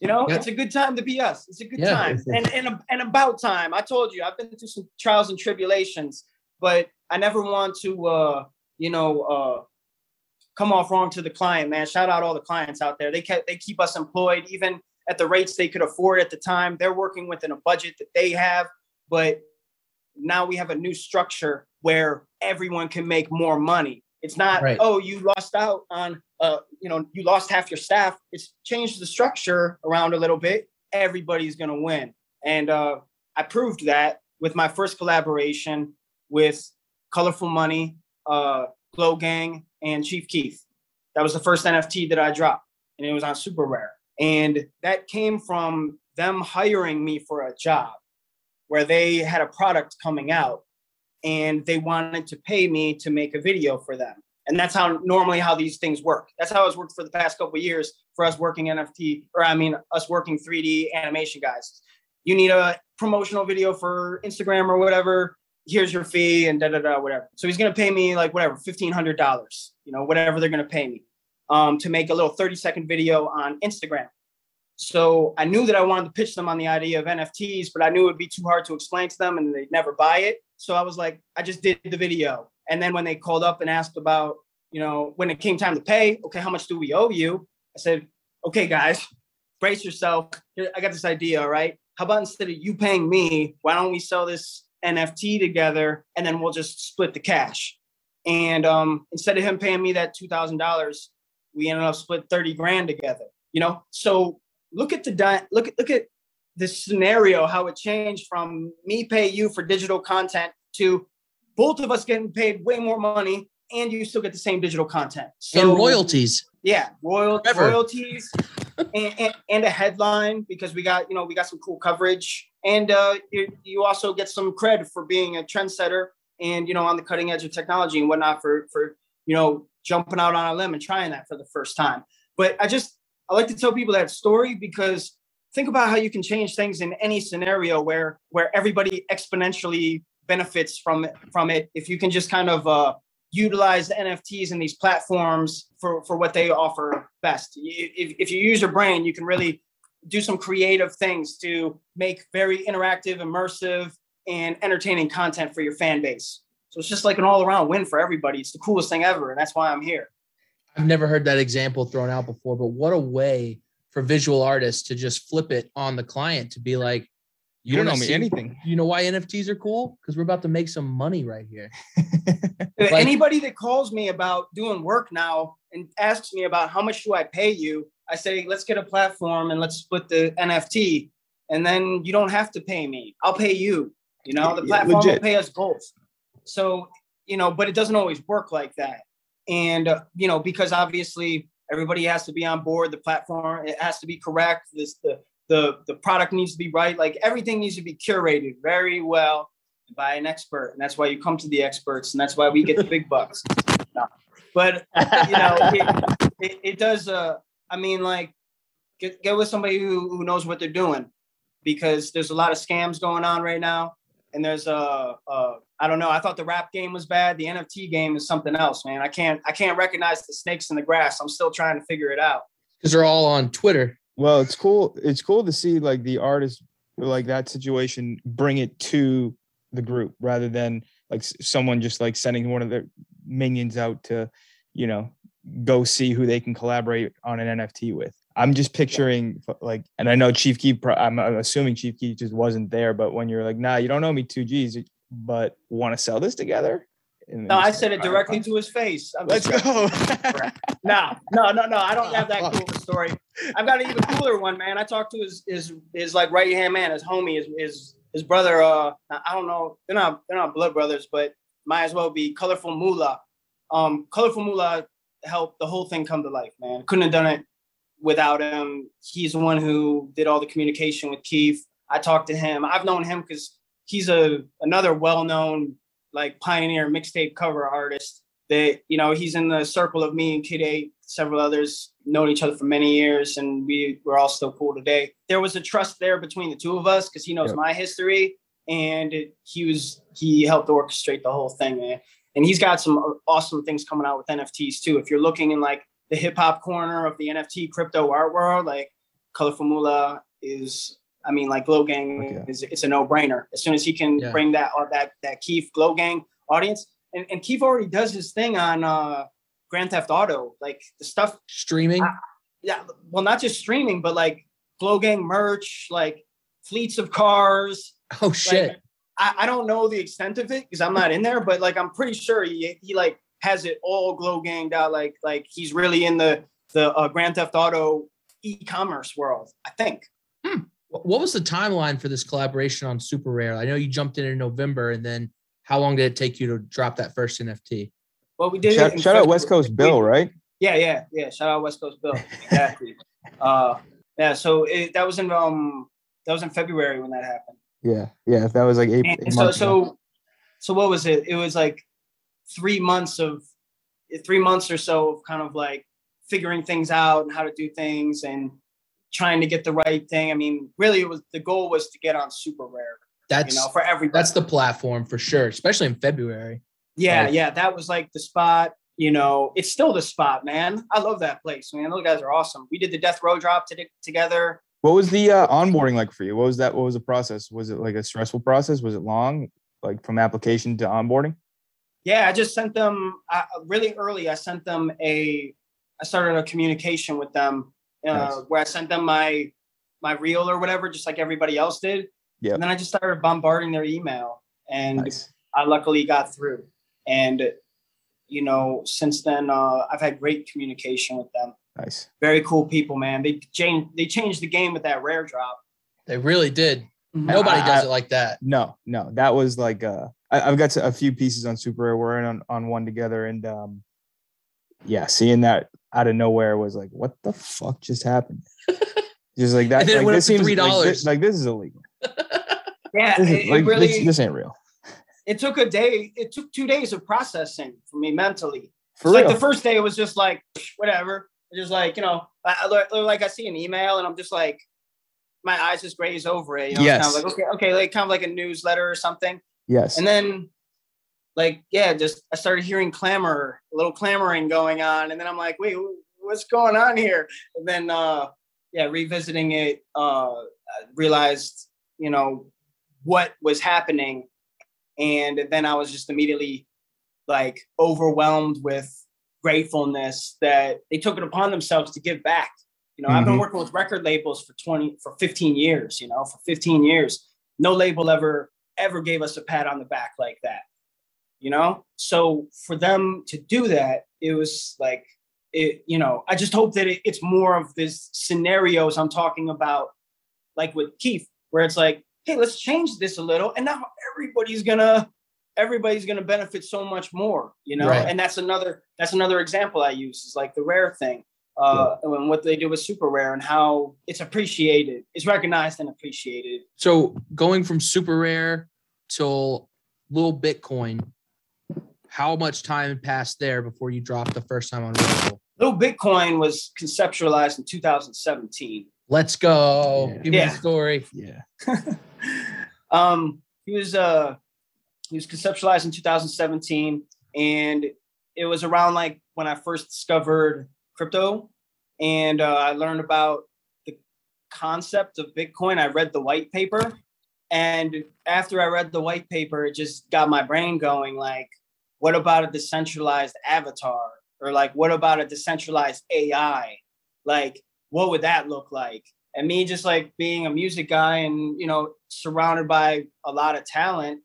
You know, yeah. it's a good time to be us. It's a good yeah. time, and and and about time. I told you, I've been through some trials and tribulations, but I never want to, uh, you know, uh, come off wrong to the client, man. Shout out all the clients out there. They kept they keep us employed even at the rates they could afford at the time. They're working within a budget that they have, but now we have a new structure where everyone can make more money. It's not, right. oh, you lost out on, uh, you know, you lost half your staff. It's changed the structure around a little bit. Everybody's going to win. And uh, I proved that with my first collaboration with Colorful Money, uh, Glow Gang, and Chief Keef. That was the first NFT that I dropped, and it was on Super Rare. And that came from them hiring me for a job where they had a product coming out and they wanted to pay me to make a video for them. And that's how normally how these things work. That's how it's worked for the past couple years for us working NFT, or I mean us working 3D animation guys. You need a promotional video for Instagram or whatever. Here's your fee and da da da whatever. So he's gonna pay me like whatever fifteen hundred dollars, you know, whatever they're gonna pay me, um, to make a little thirty second video on Instagram. So I knew that I wanted to pitch them on the idea of NFTs, but I knew it would be too hard to explain to them and they'd never buy it. So I was like, I just did the video. And then when they called up and asked about, you know, when it came time to pay, okay, how much do we owe you? I said, okay, guys, brace yourself. I got this idea, all right? How about instead of you paying me, why don't we sell this NFT together and then we'll just split the cash? And um, instead of him paying me that $2,000, we ended up split 30 grand together, you know? So look at the di- look at look at the scenario how it changed from me pay you for digital content to both of us getting paid way more money and you still get the same digital content. So, and royalties. Yeah royal, royalties [laughs] and, and, and, a headline because we got you know we got some cool coverage. And uh, you, you also get some credit for being a trendsetter and you know on the cutting edge of technology and whatnot for for you know jumping out on a limb and trying that for the first time. But i just I like to tell people that story because think about how you can change things in any scenario where where everybody exponentially benefits from from it if you can just kind of uh, utilize the NFTs and these platforms for for what they offer best. If, if you use your brain, you can really do some creative things to make very interactive, immersive, and entertaining content for your fan base. So it's just like an all around win for everybody. It's the coolest thing ever, and that's why I'm here. I've never heard that example thrown out before, but what a way for visual artists to just flip it on the client to be like, you, you don't know me anything. You know why NFTs are cool? Because we're about to make some money right here. [laughs] like, Anybody that calls me about doing work now and asks me about how much do I pay you, I say, let's get a platform and let's split the NFT. And then you don't have to pay me. I'll pay you. You know, the platform yeah, will pay us both. So, you know, but it doesn't always work like that and uh, you know because obviously everybody has to be on board. The platform it has to be correct. This the the the product needs to be right. Like everything needs to be curated very well by an expert. And that's why you come to the experts. And that's why we get the big bucks. [laughs] No. but you know it, it, it, does uh i mean like get, get with somebody who, who knows what they're doing. Because there's a lot of scams going on right now. And there's a, a I don't know. I thought the rap game was bad. The NFT game is something else, man. I can't I can't recognize the snakes in the grass. I'm still trying to figure it out. Because they're all on Twitter. Well, it's cool. It's cool to see like the artist like that situation bring it to the group rather than like someone just like sending one of their minions out to, you know, go see who they can collaborate on an NFT with. I'm just picturing like, and I know Chief Keef. I'm assuming Chief Keef just wasn't there, but when you're like, nah, you don't owe me two G's, but want to sell this together, No, I said it directly to his face. I'm Let's go. [laughs] No, no, no, no. I don't have that cool of a story. I've got an even cooler one, man. I talked to his his his like right hand man, his homie, his his his brother. Uh, I don't know. They're not they're not blood brothers, but might as well be. Colorful Moolah. Um, Colorful Moolah helped the whole thing come to life, man. Couldn't have done it without him. He's the one who did all the communication with Keef. I talked to him. I've known him because he's a another well known like pioneer mixtape cover artist that you know he's in the circle of me and Kid Eight, several others known each other for many years, and we we're all still cool today. There was a trust there between the two of us because he knows Yep. my history, and it, he was he helped orchestrate the whole thing, man. And he's got some awesome things coming out with NFTs too. If you're looking in like the hip hop corner of the NFT crypto art world, like Colorful Moolah is. I mean, like Glow Gang Okay. is it's a no brainer. As soon as he can Yeah. bring that uh, that that Keef Glow Gang audience, and, and Keef already does his thing on uh Grand Theft Auto, like the stuff. Streaming. Yeah, well, not just streaming, but like Glow Gang merch, like fleets of cars. [laughs] Oh Like, shit. I, I don't know the extent of it because I'm not in there, but like I'm pretty sure he he like has it all Glow Ganged out. Like like he's really in the the uh, Grand Theft Auto e-commerce world. I think. Wh- What was the timeline for this collaboration on Super Rare? I know you jumped in in November, and then how long did it take you to drop that first NFT? Well, we did. it Shout, in shout out West Coast Bill, right? Yeah, yeah, yeah. Shout out West Coast Bill. Exactly. [laughs] uh, yeah. So it, that was in um that was in February when that happened. Yeah, yeah. That was like eight. Eight so months ago. so so what was it? It was like three months of three months or so of kind of like figuring things out and how to do things and trying to get the right thing. I mean, really, it was the goal was to get on super rare. That's You know, for everybody. that's the platform for sure, especially in February. Yeah, Like- yeah, that was like the spot. You know, it's still the spot, man. I love that place, man. Those guys are awesome. We did the Death Row drop to together. What was the uh, onboarding like for you? What was that? What was the process? Was it like a stressful process? Was it long, like from application to onboarding? Yeah, I just sent them uh, really early. I sent them a. I started a communication with them uh, Nice. where I sent them my my reel or whatever, just like everybody else did. Yep. And then I just started bombarding their email, and Nice. I luckily got through. And you know, since then, uh, I've had great communication with them. Nice. Very cool people, man. They changed. They changed the game with that rare drop. They really did. Nobody I- does I- it like that. No, no, that was like uh, I, I've got a few pieces on Super Rare. We're in on, on one together, and um, yeah, seeing that out of nowhere was like, what the fuck just happened? [laughs] just like that. And then it like, went this up to seems like $3. this, like this is illegal. [laughs] Yeah, This, it, is, it like, really. this, this ain't real. it took a day. It took two days of processing for me mentally. For It's real. like the first day, it was just like whatever. Just like you know, I, I look- like I see an email and I'm just like, my eyes just graze over it. You know, Yes. kind of like okay, okay, like kind of like a newsletter or something. yes. And then, like yeah, just I started hearing clamor, a little clamoring going on, and then I'm like, wait, what's going on here? And then uh, yeah, revisiting it, uh, I realized you know what was happening, and then I was just immediately like overwhelmed with gratefulness that they took it upon themselves to give back. You know, I've been Mhm. working with record labels for 20 for 15 years, you know, for 15 years. No label ever ever gave us a pat on the back like that. You know? So for them to do that, it was like it, you know, I just hope that it, it's more of this scenarios I'm talking about, like with Keef, where it's like, hey, let's change this a little. And now everybody's gonna everybody's gonna benefit so much more, you know. Right. And that's another that's another example I use is like the rare thing. Uh, and what they do with super rare and how it's appreciated, it's recognized and appreciated. So going from super rare till little Bitcoin, how much time passed there before you dropped the first time on Rarible? Little Bitcoin was conceptualized in 2017. Let's go. Yeah. Give me Yeah. the story. yeah. [laughs] um, he was uh, he was conceptualized in 2017, and it was around like when I first discovered crypto, and uh, I learned about the concept of Bitcoin. I read the white paper, and after I read the white paper, it just got my brain going. Like, what about a decentralized avatar, or like, what about a decentralized AI? Like, what would that look like? and me just like being a music guy and you know surrounded by a lot of talent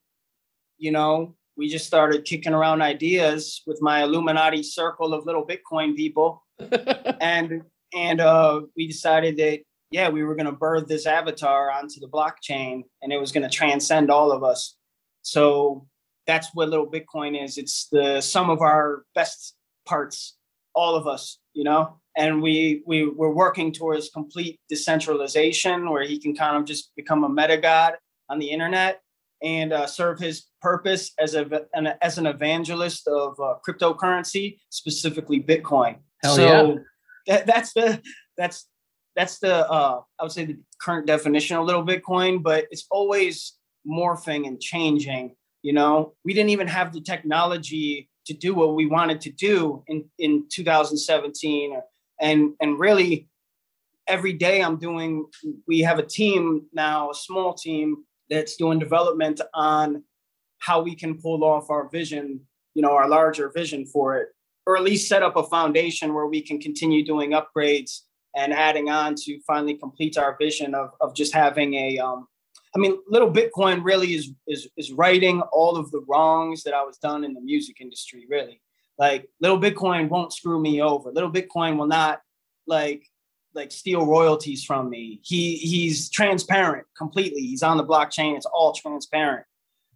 you know we just started kicking around ideas with my Illuminati circle of little Bitcoin people, [laughs] and and uh, we decided that yeah, we were going to birth this avatar onto the blockchain, and it was going to transcend all of us. So that's what little Bitcoin is. It's the sum of our best parts, all of us, you know. And we we we're working towards complete decentralization, where he can kind of just become a meta god on the internet and uh, serve his purpose as a an, as an evangelist of uh, cryptocurrency, specifically Bitcoin. Hell so yeah. that, that's the that's that's the uh, I would say the current definition of little Bitcoin, but it's always morphing and changing. You know, we didn't even have the technology to do what we wanted to do in in 2017, and and really every day I'm doing. We have a team now, a small team that's doing development on how we can pull off our vision, you know, our larger vision for it, or at least set up a foundation where we can continue doing upgrades and adding on to finally complete our vision of, of just having a um, I mean, little Bitcoin really is is is righting all of the wrongs that I was done in the music industry. Really, like little Bitcoin won't screw me over. Little Bitcoin will not like like steal royalties from me. He he's transparent completely. He's on the blockchain. It's all transparent.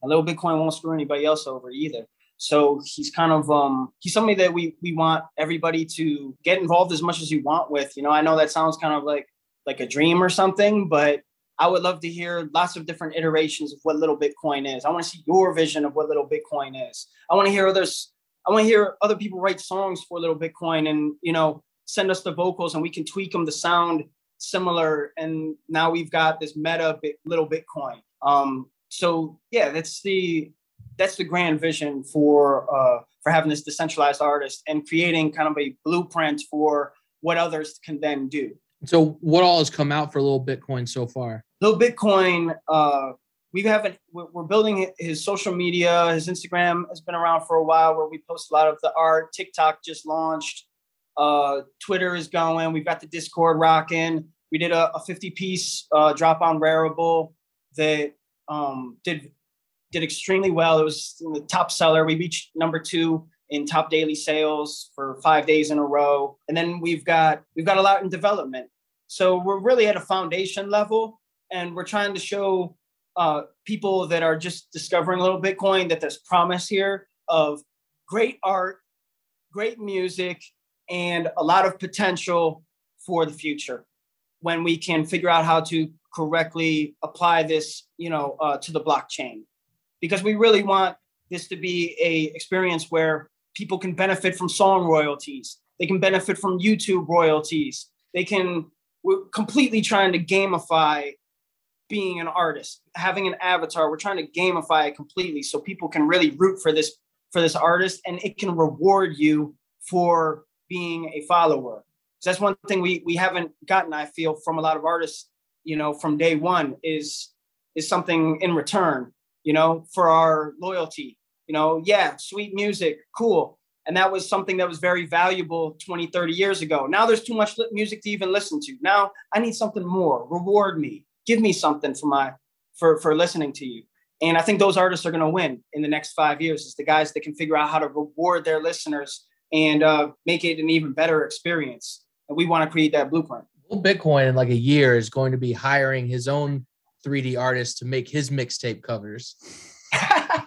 And little Bitcoin won't screw anybody else over either. So he's kind of um he's somebody that we we want everybody to get involved as much as you want with. You know, I know that sounds kind of like like a dream or something, but I would love to hear lots of different iterations of what little Bitcoin is. I want to see your vision of what little Bitcoin is. I want to hear others. I want to hear other people write songs for little Bitcoin, and you know, send us the vocals, and we can tweak them to sound similar. And now we've got this meta bit, little Bitcoin. Um, so yeah, that's the that's the grand vision for uh, for having this decentralized artist and creating kind of a blueprint for what others can then do. So, what all has come out for little Bitcoin so far? Little Bitcoin, uh, we haven't. We're building his social media. His Instagram has been around for a while, where we post a lot of the art. TikTok just launched. Uh, Twitter is going. We've got the Discord rocking. We did a, a 50 piece uh, drop on Rarible that um, did did extremely well. It was the top seller. We reached number two in top daily sales for five days in a row. And then we've got we've got a lot in development. So we're really at a foundation level, and we're trying to show uh, people that are just discovering a little Bitcoin that there's promise here of great art, great music, and a lot of potential for the future when we can figure out how to correctly apply this, you know, uh, to the blockchain, because we really want this to be a experience where people can benefit from song royalties. They can benefit from YouTube royalties. They can. We're completely trying to gamify being an artist, having an avatar. We're trying to gamify it completely so people can really root for this for this artist, and it can reward you for being a follower. So that's one thing we we haven't gotten. I feel from a lot of artists, you know, from day one is is something in return, you know, for our loyalty. You know, yeah, sweet music, cool. And that was something that was very valuable 20, 30 years ago. Now there's too much music to even listen to. Now I need something more. Reward me. Give me something for my for for listening to you. And I think those artists are going to win in the next five years. Is the guys that can figure out how to reward their listeners and uh, make it an even better experience. And we want to create that blueprint. Little Bitcoin in like a year is going to be hiring his own 3D artist to make his mixtape covers.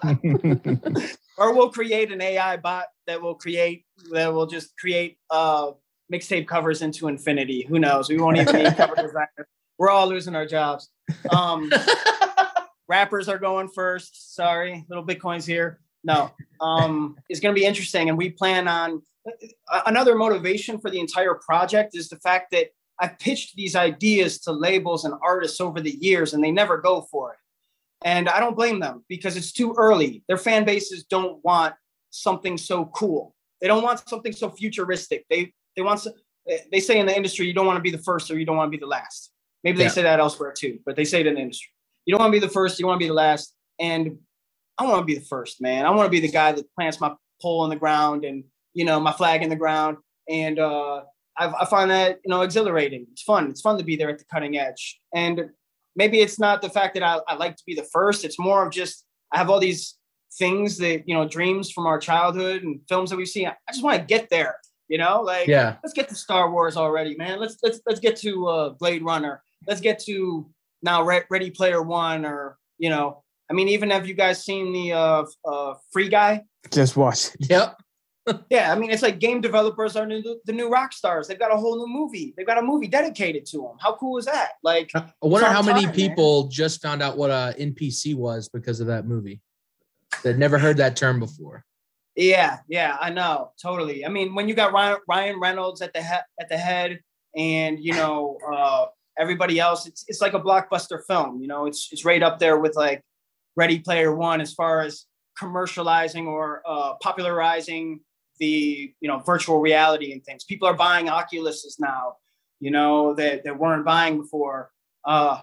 [laughs] or we'll create an AI bot that will create that will just create uh, mixtape covers into infinity. Who knows? We won't even need cover designers. We're all losing our jobs. Um, [laughs] rappers are going first. Sorry, little Bitcoins here. No, um, it's going to be interesting, and we plan on uh, another motivation for the entire project is the fact that I've pitched these ideas to labels and artists over the years, and they never go for it. And I don't blame them because it's too early. Their fan bases don't want something so cool. They don't want something so futuristic. They they want they say in the industry you don't want to be the first or you don't want to be the last. Maybe they Yeah. say that elsewhere too, but they say it in the industry. You don't want to be the first, you want to be the last. And I want to be the first, man. I want to be the guy that plants my pole in the ground and you know my flag in the ground. And uh, I, I find that you know exhilarating. It's fun. It's fun to be there at the cutting edge. And maybe it's not the fact that I, I like to be the first. It's more of just I have all these things that you know dreams from our childhood and films that we've seen. I just want to get there. You know, like Yeah. let's get to Star Wars already, man. Let's let's let's get to uh, Blade Runner. Let's get to now Re- Ready Player One, or you know, I mean, even have you guys seen the uh, uh, Free Guy? Just watch. Yep. Yeah, I mean, it's like game developers are new, the new rock stars. They've got a whole new movie. They've got a movie dedicated to them. How cool is that? Like, I wonder how many time, man. people just found out what a NPC was because of that movie. That never heard that term before. Yeah, yeah, I know, totally. I mean, when you got Ryan, Ryan Reynolds at the head at the head, and you know uh, everybody else, it's it's like a blockbuster film. You know, it's it's right up there with like Ready Player One as far as commercializing or uh, popularizing the you know virtual reality and things. People are buying Oculuses now. You know that that weren't buying before. Uh,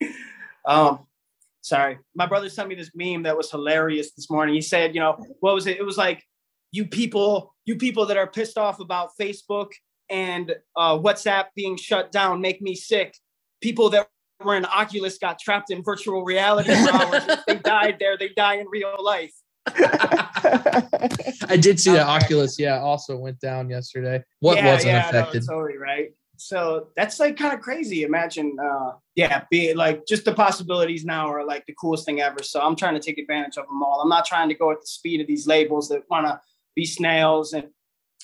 [laughs] um, sorry my brother sent me this meme that was hilarious this morning he said you know what was it it was like you people you people that are pissed off about facebook and uh, whatsapp being shut down make me sick people that were in oculus got trapped in virtual reality for hours [laughs] they died there they die in real life I did see that Okay. Oculus, yeah, also went down yesterday. What yeah, wasn't yeah, no, affected? totally right. So that's like kind of crazy. Imagine uh yeah be like just the possibilities now are like the coolest thing ever. So i'm trying to take advantage of them all. I'm not trying to go at the speed of these labels that want to be snails and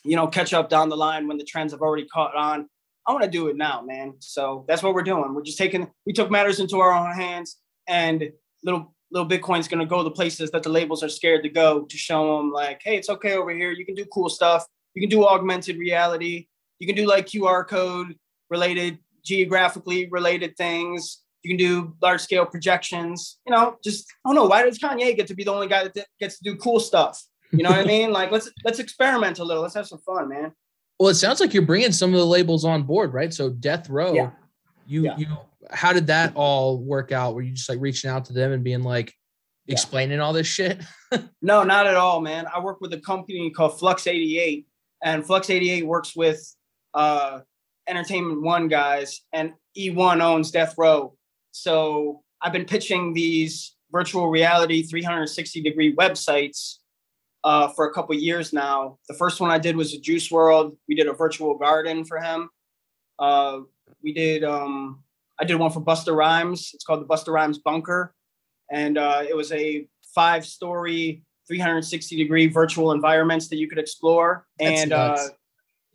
you know catch up down the line when the trends have already caught on. I want to do it now man. So that's what we're doing. We're just taking we took matters into our own hands and little little bitcoin's going to go the places that the labels are scared to go to show them like hey it's okay over here you can do cool stuff you can do augmented reality you can do like QR code related, geographically related things. You can do large scale projections. You know, just I don't know why does Kanye get to be the only guy that gets to do cool stuff? You know what I [laughs] mean? Like let's let's experiment a little. Let's have some fun, man. Well, it sounds like you're bringing some of the labels on board, right? So Death Row, Yeah. you Yeah. you how did that all work out? Were you just like reaching out to them and being like Yeah. explaining all this shit? [laughs] No, not at all, man. I work with a company called Flux 88, and Flux 88 works with uh, Entertainment One guys, and E1 owns Death Row. So I've been pitching these virtual reality 360 degree websites uh, for a couple years now. The first one I did was a Juice WRLD. We did a virtual garden for him. Uh, we did. Um, I did one for Busta Rhymes. It's called the Busta Rhymes Bunker, and uh, it was a five-story, 360 degree virtual environments that you could explore. That's and uh,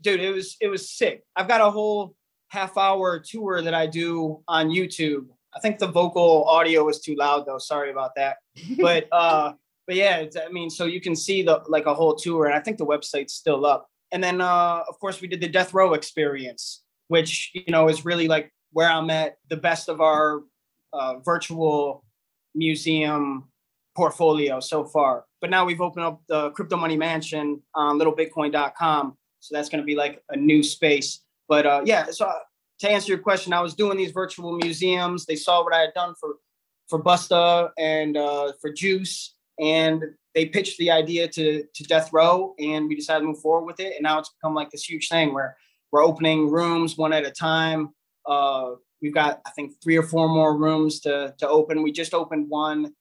dude, it was it was sick. I've got a whole half-hour tour that I do on YouTube. I think the vocal audio is too loud though. Sorry about that. [laughs] But uh, but yeah, it's, I mean, so you can see the like a whole tour, and I think the website's still up. And then uh, of course we did the Death Row experience, which you know is really like where I'm at the best of our uh, virtual museum portfolio so far. But now we've opened up the Crypto Money Mansion on littlebitcoin.com. So that's going to be like a new space. But uh, yeah, so uh, to answer your question, I was doing these virtual museums. They saw what I had done for for Busta and uh, for Juice, and they pitched the idea to to Death Row, and we decided to move forward with it. And now it's become like this huge thing where we're opening rooms one at a time. Uh, we've got I think three or four more rooms to to open. We just opened one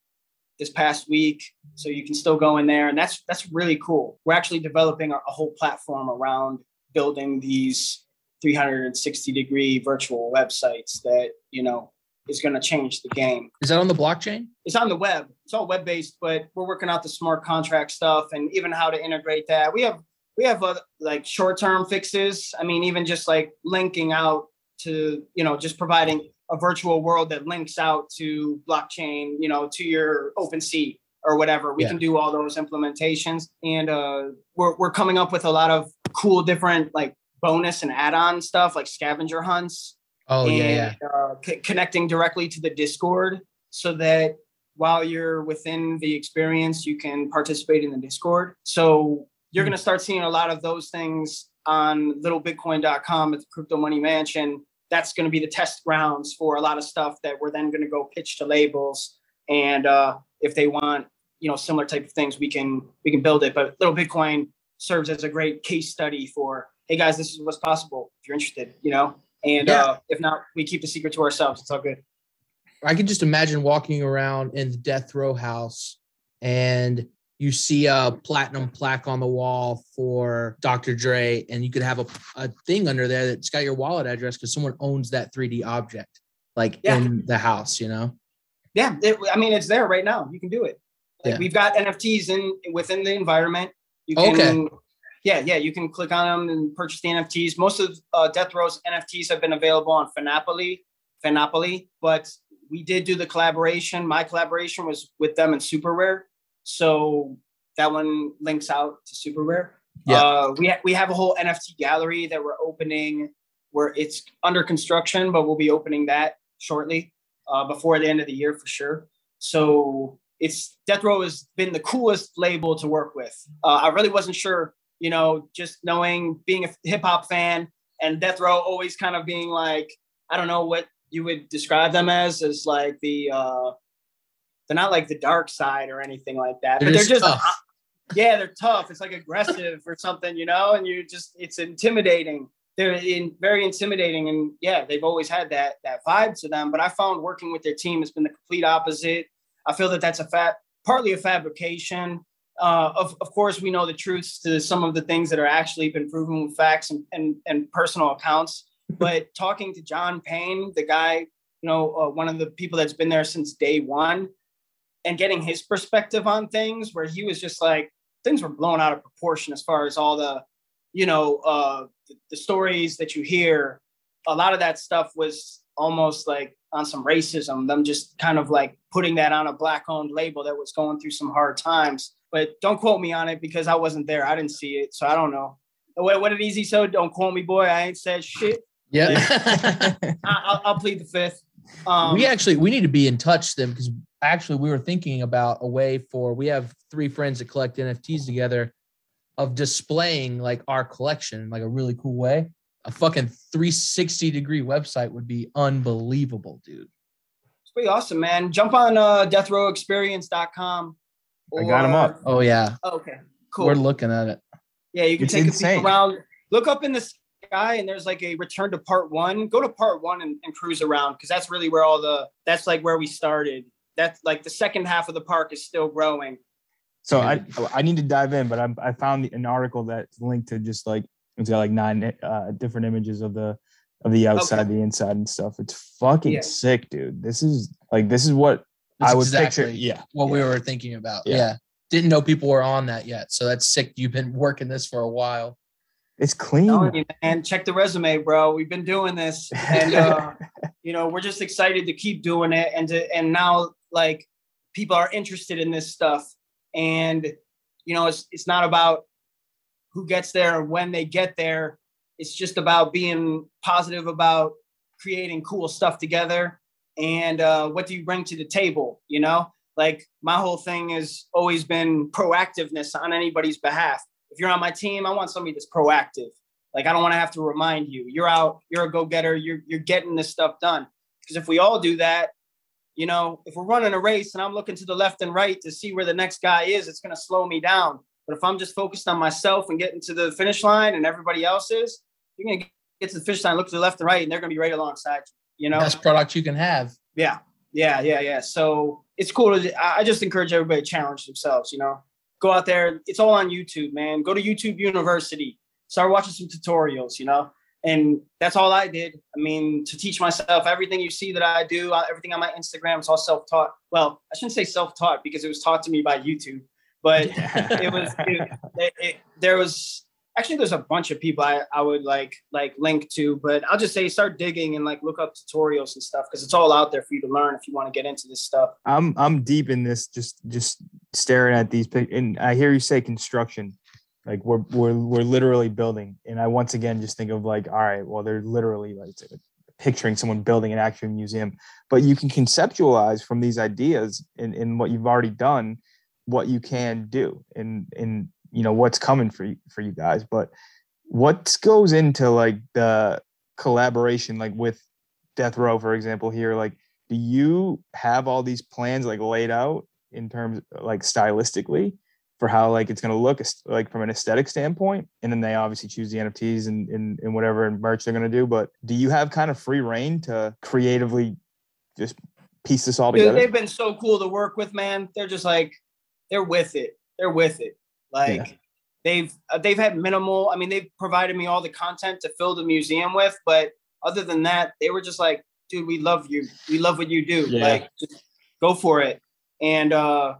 this past week, so you can still go in there, and that's that's really cool. We're actually developing a, a whole platform around building these 360 degree virtual websites that you know is going to change the game. Is that on the blockchain? It's on the web. It's all web based, but we're working out the smart contract stuff and even how to integrate that. We have we have uh, like short term fixes. I mean, even just like linking out to you know just providing a virtual world that links out to blockchain, you know, to your Open OpenSea or whatever. We Yeah. can do all those implementations, and uh, we're we're coming up with a lot of cool different like bonus and add on stuff like scavenger hunts Oh yeah, yeah. uh, c- connecting directly to the Discord so that while you're within the experience, you can participate in the Discord. So you're Hmm. going to start seeing a lot of those things on littlebitcoin.com at the Crypto Money Mansion. That's going to be the test grounds for a lot of stuff that we're then going to go pitch to labels. And uh, if they want, you know, similar type of things, we can we can build it. But Little Bitcoin serves as a great case study for, hey guys, this is what's possible if you're interested, you know. And Yeah. uh, if not, we keep the secret to ourselves. It's all good. I can just imagine walking around in the death row house and you see a platinum plaque on the wall for Dr. Dre, and you could have a, a thing under there that's got your wallet address because someone owns that 3D object, like Yeah. in the house, you know? Yeah, it, I mean, it's there right now. You can do it. Like Yeah. we've got NFTs in within the environment. You can, Okay. Yeah, yeah, you can click on them and purchase the NFTs. Most of uh, Death Row's NFTs have been available on Fanapoly, Fanapoly, but we did do the collaboration. My collaboration was with them and Super Rare, so that one links out to Super Rare. Yeah. Uh, we ha- we have a whole NFT gallery that we're opening, where it's under construction, but we'll be opening that shortly uh, before the end of the year for sure. So it's Death Row has been the coolest label to work with. Uh, I really wasn't sure, you know, just knowing being a hip hop fan and Death Row always kind of being like, I don't know what you would describe them as, as like the, uh, they're not like the dark side or anything like that, They're but they're just, tough. yeah, they're tough. It's like aggressive or something, you know, and you just, it's intimidating. They're in, very intimidating. And yeah, they've always had that, that vibe to them. But I found working with their team has been the complete opposite. I feel that that's a fat, partly a fabrication. Uh, of, of course, we know the truths to some of the things that are actually been proven with facts and, and, and personal accounts. But talking to John Payne, the guy, you know, uh, one of the people that's been there since day one, and getting his perspective on things, where he was just like, things were blown out of proportion as far as all the, you know, uh, the, the stories that you hear. A lot of that stuff was almost like on some racism, them just kind of like putting that on a black owned label that was going through some hard times. But don't quote me on it because I wasn't there. I didn't see it. So I don't know. What, what did Easy so? Don't quote me, boy. I ain't said shit. Yeah. [laughs] I, I'll, I'll plead the fifth. Um, we actually we need to be in touch then because actually we were thinking about a way for we have three friends that collect NFTs together of displaying like our collection in like a really cool way. A fucking 360 degree website would be unbelievable, dude. It's pretty awesome, man. Jump on uh, deathrowexperience.com. I got 'em up. Oh yeah, Oh, okay, cool. we're looking at it. yeah, you can It's take a insane. peek around. Look up in the sky, and there's like a return to part one. Go to part one and, and cruise around because that's really where all the that's like where we started. That's like the second half of the park is still growing. So I I need to dive in, but I I found an article that's linked to just like it's got like nine uh, different images of the of the outside, Okay. the inside, and stuff. It's fucking Yeah. sick, dude. This is like this is what That's I would exactly picture. Yeah, what we were thinking about. Yeah. Yeah. Didn't know people were on that yet. So that's sick. You've been working this for a while. it's clean. Telling you, man, check the resume, bro. We've been doing this, and uh, [laughs] you know we're just excited to keep doing it, and to and now like people are interested in this stuff, and you know it's it's not about who gets there or when they get there. It's just about being positive about creating cool stuff together, and uh, what do you bring to the table? You know, like my whole thing has always been proactiveness on anybody's behalf if you're on my team, I want somebody that's proactive. Like I don't want to have to remind you. You're out. You're a go-getter. You're you're getting this stuff done. Because if we all do that, you know, if we're running a race and I'm looking to the left and right to see where the next guy is, it's going to slow me down. But if I'm just focused on myself and getting to the finish line and everybody else is, you're going to get to the finish line, look to the left and right, and they're going to be right alongside you. You know, Best product you can have. yeah, yeah, yeah, yeah. So it's cool. To, I I just encourage everybody to challenge themselves. You know, go out there. It's all on YouTube, man. Go to YouTube University. Start watching some tutorials. You know, and that's all I did. I mean, to teach myself everything you see that I do, everything on my Instagram, it's all self-taught. Well, I shouldn't say self-taught because it was taught to me by YouTube, but [laughs] it was it, it, it, there was actually there's a bunch of people I, I would like like link to but i'll just say start digging and like look up tutorials and stuff because it's all out there for you to learn if you want to get into this stuff I'm I'm deep in this, just just staring at these and I hear you say construction, like we're we're we're literally building, and I once again just think of like, all right, well, they're literally like picturing someone building an actual museum, but you can conceptualize from these ideas in in what you've already done, what you can do, and and you know what's coming for you for you guys, but what goes into like the collaboration, like with Death Row, for example, here, like do you have all these plans like laid out in terms like stylistically for how like it's going to look like from an aesthetic standpoint and then they obviously choose the nfts and and, and whatever merch they're going to do but do you have kind of free reign to creatively just piece this all Dude, together they've been so cool to work with man they're just like they're with it. They're with it. Like Yeah. they've uh, they've had minimal. I mean, they've provided me all the content to fill the museum with, but other than that, they were just like, dude, we love you. We love what you do. Yeah. Like, just go for it. And uh,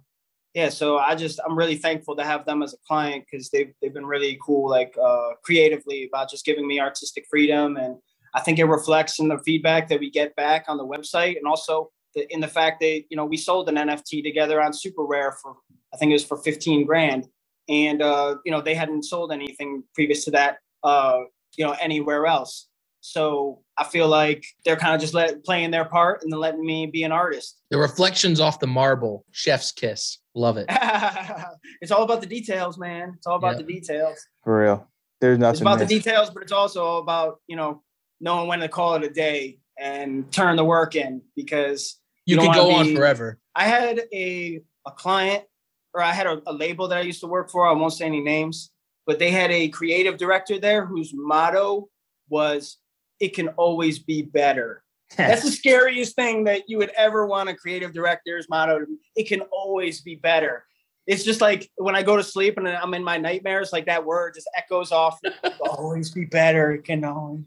yeah, so I just I'm really thankful to have them as a client because they've they've been really cool, like uh, creatively about just giving me artistic freedom, and I think it reflects in the feedback that we get back on the website, and also the, in the fact that you know we sold an NFT together on Super Rare for I think it was for 15 grand, and uh, you know they hadn't sold anything previous to that, uh, you know anywhere else. So I feel like they're kind of just let, playing their part and then letting me be an artist. The reflections off the marble, chef's kiss. Love it. [laughs] it's all about the details, man. It's all about Yeah. the details. For real. There's It's nothing. about the details, but it's also about you know knowing when to call it a day and turn the work in because You, You could don't go wanna on forever. I had a a client or I had a, a label that I used to work for. I won't say any names, but they had a creative director there whose motto was "It can always be better." That's the scariest thing that you would ever want a creative director's motto to be. It can always be better. It's just like when I go to sleep and I'm in my nightmares, like that word just echoes off. [laughs] always be better. It can always.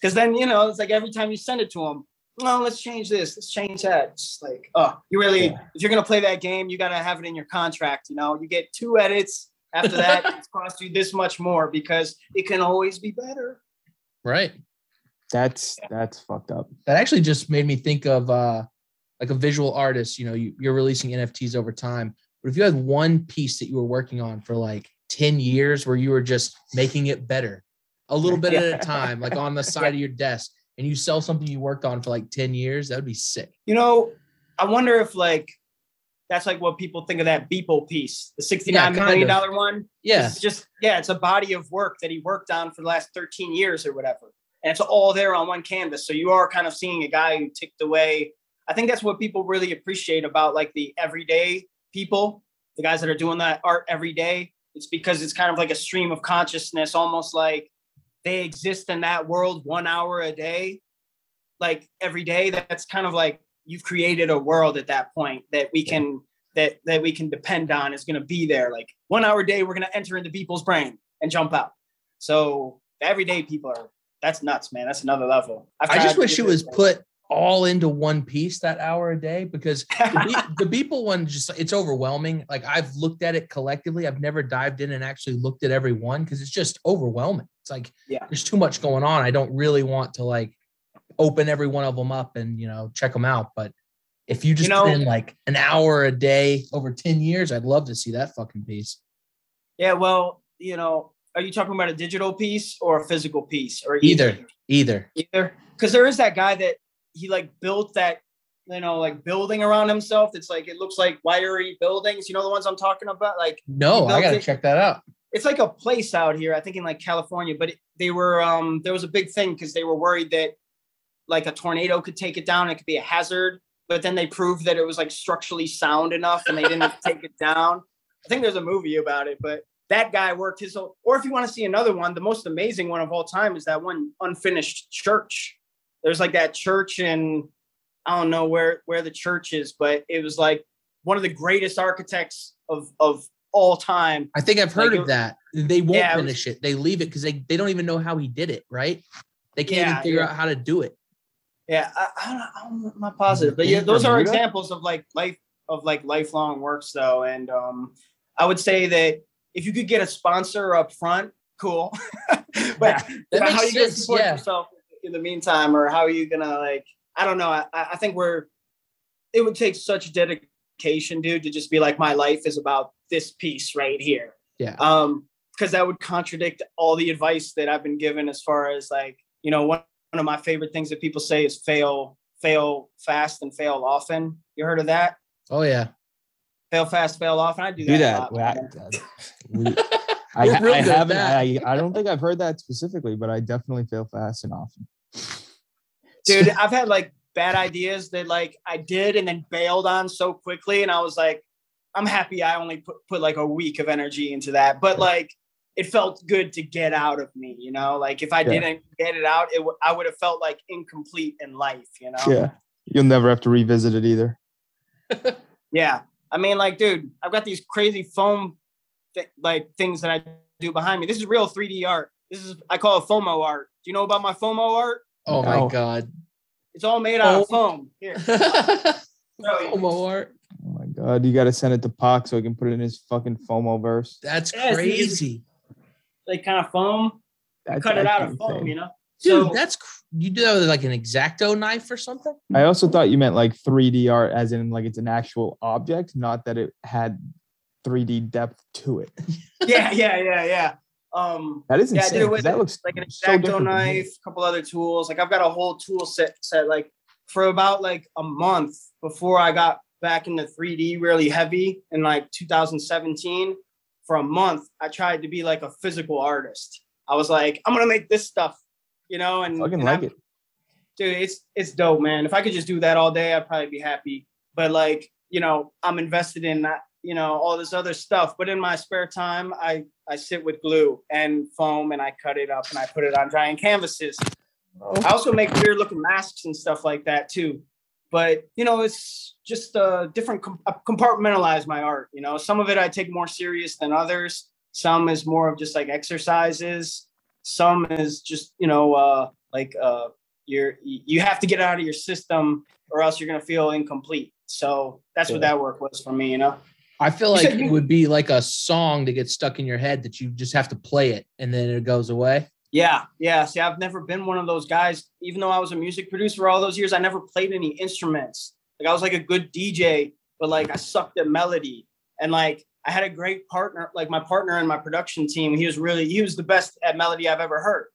Because then you know it's like every time you send it to them, no, let's change this, let's change that. It's like, oh, you really, Yeah. if you're gonna play that game, you gotta have it in your contract. You know, you get two edits. After that, [laughs] it's cost you this much more because it can always be better. Right. That's that's fucked up. That actually just made me think of uh like a visual artist, you know, you, you're releasing NFTs over time. But if you had one piece that you were working on for like 10 years where you were just making it better, a little bit at a [laughs] time, like on the side of your desk, and you sell something you worked on for like 10 years, that would be sick. You know, I wonder if like that's like what people think of that Beeple piece, the sixty-nine kind million of. dollar one. Yeah. It's just yeah, it's a body of work that he worked on for the last 13 years or whatever. And it's all there on one canvas. So you are kind of seeing a guy who ticked away. I think that's what people really appreciate about like the everyday people, the guys that are doing that art every day. It's because it's kind of like a stream of consciousness, almost like they exist in that world one hour a day, like every day. That's kind of like you've created a world at that point that we can that that we can depend on is going to be there. Like one hour a day, we're going to enter into people's brain and jump out. So the everyday people are that's nuts, man. That's another level. I've just wish it was this. put all into one piece that hour a day because the, [laughs] the Beeple one just it's overwhelming. Like I've looked at it collectively. I've never dived in and actually looked at every one because it's just overwhelming. It's like Yeah. there's too much going on. I don't really want to like open every one of them up and you know check them out. But if you just know- put in like an hour a day over 10 years, I'd love to see that fucking piece. yeah, well, you know, are you talking about a digital piece or a physical piece or Either, either. either. Because there is that guy that he like built that you know like building around himself. It's like it looks like wiry buildings. You know the ones i'm talking about? Like No, I gotta it- check that out. it's like a place out here i think in like california but it, they were um there was a big thing because they were worried that like a tornado could take it down. It could be a hazard but then they proved that it was like structurally sound enough and they didn't [laughs] take it down. I think there's a movie about it but that guy worked his whole or if you want to see another one the most amazing one of all time is that one unfinished church there's like that church in i don't know where where the church is but it was like one of the greatest architects of of all time I think I've heard Like, of that. They won't Yeah, it was- finish it. They leave it because they, they don't even know how he did it, right? They can't Yeah, even figure yeah. out how to do it. Yeah, I, I don't, I'm not positive, but yeah, those are examples of like life of like lifelong works though, and um, I would say that if you could get a sponsor up front, cool. [laughs] but you know, how you gonna sense, support yeah. yourself in the meantime, or how are you gonna like? I don't know. I, I think we're. It would take such dedication, dude, to just be like, my life is about this piece right here. Yeah. Um, because that would contradict all the advice that I've been given as far as like, you know, one, one of my favorite things that people say is fail, fail fast and fail often. You heard of that? Oh yeah. Fail fast, fail often. I do that. Do a that. lot, Well. I- we- [laughs] I, I haven't. I, I don't [laughs] think I've heard that specifically, but I definitely fail fast and often. Dude, I've had like bad ideas that like I did and then bailed on so quickly. And I was like, I'm happy I only put, put like a week of energy into that. But like it felt good to get out of me, you know? Like if I Yeah. didn't get it out, it w- I would have felt like incomplete in life, you know? Yeah, you'll never have to revisit it either. [laughs] Yeah. I mean, like, dude, I've got these crazy foam th- like things that I do behind me. This is real 3D art. This is I call it FOMO art. Do you know about my FOMO art? Oh No. my god. It's all made out of Oh. foam. Here. [laughs] FOMO art. Oh my god, you got to send it to Pac so he can put it in his fucking FOMO verse. That's Yeah, crazy. Like kind of foam. That's Cut it out of foam, insane. you know? Dude, So that's cr- you do that with like an exacto knife or something? I also thought you meant like 3D art, as in like it's an actual object, not that it had 3D depth to it. [laughs] yeah, yeah, yeah, yeah. Um That is Yeah, insane. with that looks like an exacto from knife, a couple other tools. Like I've got a whole tool set set like for about like a month before I got back into 3D really heavy in like 2017. For a month, I tried to be like a physical artist. I was like, I'm gonna make this stuff, you know, and, Fucking and like I'm- it. dude, it's it's dope, man. If I could just do that all day, I'd probably be happy. But like, you know, I'm invested in that, you know, all this other stuff. But in my spare time, I I sit with glue and foam and I cut it up and I put it on giant canvases. I also make weird looking masks and stuff like that too. But you know, it's just uh, different. Com- I compartmentalize my art. You know, some of it I take more serious than others. Some is more of just like exercises. Some is just you know uh, like uh, you're you have to get out of your system or else you're gonna feel incomplete. So that's what that work was for me. You know. I feel like it would be like a song that gets stuck in your head that you just have to play it and then it goes away. Yeah, yeah. See, I've never been one of those guys. Even though I was a music producer all those years, I never played any instruments. Like I was like a good DJ, but like I sucked at melody. And like I had a great partner, like my partner in my production team. He was really he was the best at melody I've ever heard.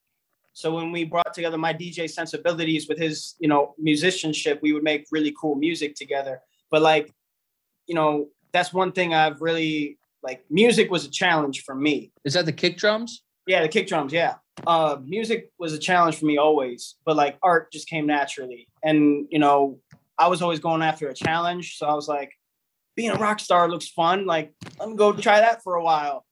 So when we brought together my DJ sensibilities with his, you know, musicianship, we would make really cool music together. But like, you know, that's one thing I've really like. Music was a challenge for me. Is that the kick drums? Yeah, the kick drums. Yeah. Uh, music was a challenge for me always, but like art just came naturally. And, you know, I was always going after a challenge. So I was like, being a rock star looks fun. Like, let me go try that for a while.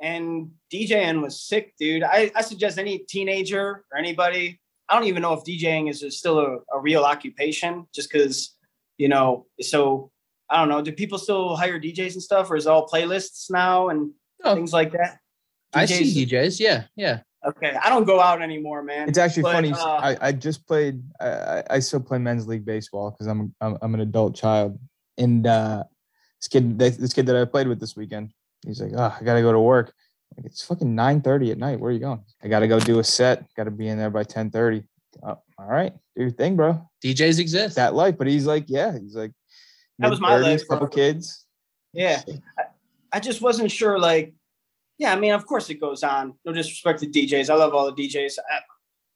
And DJing was sick, dude. I, I suggest any teenager or anybody, I don't even know if DJing is still a, a real occupation just because, you know, it's so I don't know. Do people still hire DJs and stuff or is it all playlists now and Oh. things like that? I see DJs. Yeah, yeah. Okay, I don't go out anymore, man. It's actually But, funny. uh, I, I just played. I, I- I still play men's league baseball because I'm, I'm I'm an adult child. And uh, this kid, this kid that I played with this weekend, he's like, "Oh, I gotta go to work." Like it's fucking nine thirty at night. Where are you going? I gotta go do a set. Got to be in there by ten thirty. Oh, all right, do your thing, bro. DJs exist. That life. But he's like, yeah, he's like, That was my mid-thirties, life couple forever. kids. Yeah, I, I just wasn't sure. Like, yeah, I mean, of course it goes on. No disrespect to DJs. I love all the DJs. I,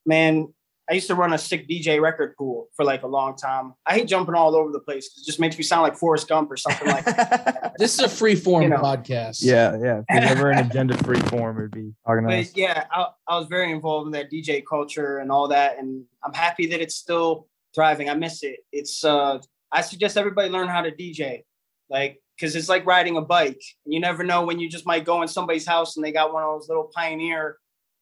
man, I used to run a sick DJ record pool for like a long time. I hate jumping all over the place. It just makes me sound like Forrest Gump or something like that. [laughs] This is a free form You know. podcast. Yeah, yeah. If there's ever an agenda [laughs] free form, it'd be organized. But yeah, I, I was very involved in that DJ culture and all that, and I'm happy that it's still thriving. I miss it. It's uh, I suggest everybody learn how to DJ, like because it's like riding a bike. You never know when you just might go in somebody's house and they got one of those little Pioneer,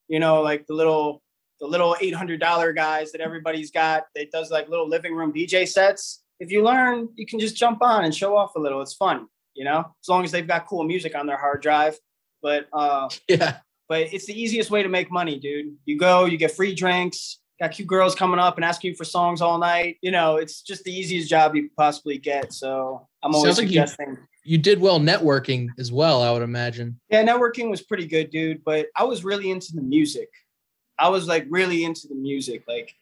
you know, like the little the little eight hundred dollar guys that everybody's got that does like little living room DJ sets. If you learn, you can just jump on and show off a little. It's fun, you know, as long as they've got cool music on their hard drive. But uh, [laughs] Yeah. but it's the easiest way to make money, dude. You go, you get free drinks, got cute girls coming up and asking you for songs all night. You know, it's just the easiest job you could possibly get. So I'm always Sounds like you- suggesting. You did well networking as well, I would imagine. Yeah, networking was pretty good, dude. But I was really into the music. I was like really into the music. Like,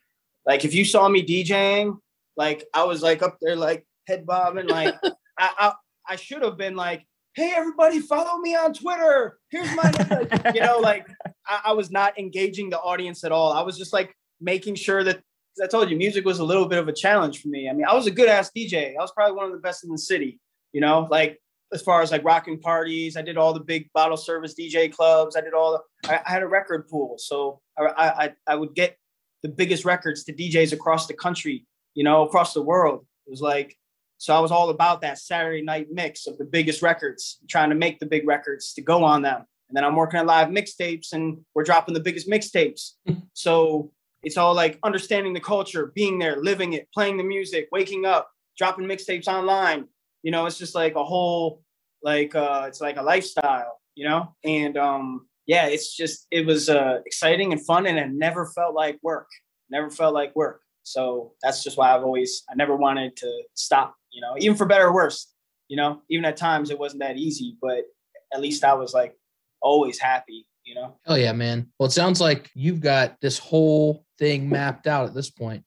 like if you saw me DJing, like I was like up there, like head bobbing. Like [laughs] I, I, I should have been like, hey, everybody, follow me on Twitter. Here's my, you know, like I, I was not engaging the audience at all. I was just like making sure that. 'cause I told you, music was a little bit of a challenge for me. I mean, I was a good ass DJ. I was probably one of the best in the city. You know, like as far as like rocking parties. I did all the big bottle service DJ clubs. I did all the, I, I had a record pool. So I, I, I would get the biggest records to DJs across the country, you know, across the world. It was like, so I was all about that Saturday night mix of the biggest records, trying to make the big records to go on them. And then I'm working on live mixtapes and we're dropping the biggest mixtapes. [laughs] so it's all like understanding the culture, being there, living it, playing the music, waking up, dropping mixtapes online, You know, it's just like a whole like uh it's like a lifestyle, you know? And um yeah, it's just it was uh exciting and fun and it never felt like work. Never felt like work. So that's just why I've always I never wanted to stop, you know, even for better or worse. You know, even at times it wasn't that easy, but at least I was like always happy, you know. Hell yeah, man. Well, it sounds like you've got this whole thing mapped out at this point.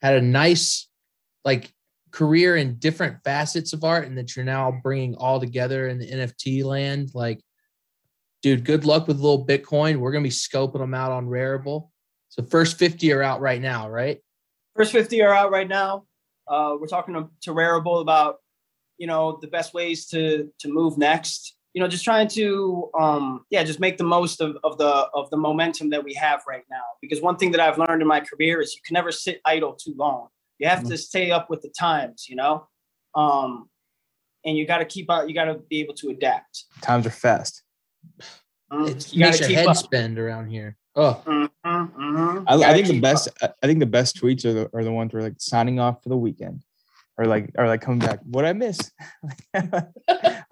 Had a nice like career in different facets of art and that you're now bringing all together in the NFT land. Like, dude, good luck with a little Bitcoin. We're to be scoping them out on Rarible. So first 50 are out right now, right? First 50 are out right now. Uh, we're talking to, to Rarible about, you know, the best ways to to move next. You know, just trying to, um, yeah, just make the most of, of the of the momentum that we have right now. Because one thing that I've learned in my career is you can never sit idle too long. You have Mm-hmm. to stay up with the times. You know, um, and you got to keep out. You got to be able to adapt. Times are fast. Mhm. It you got makes to your keep head up. spend around here. Oh, Mhm, mhm. I, I think the best. up. I I think the best tweets are the are the ones where like signing off for the weekend, or like or like coming back. What I miss? [laughs] I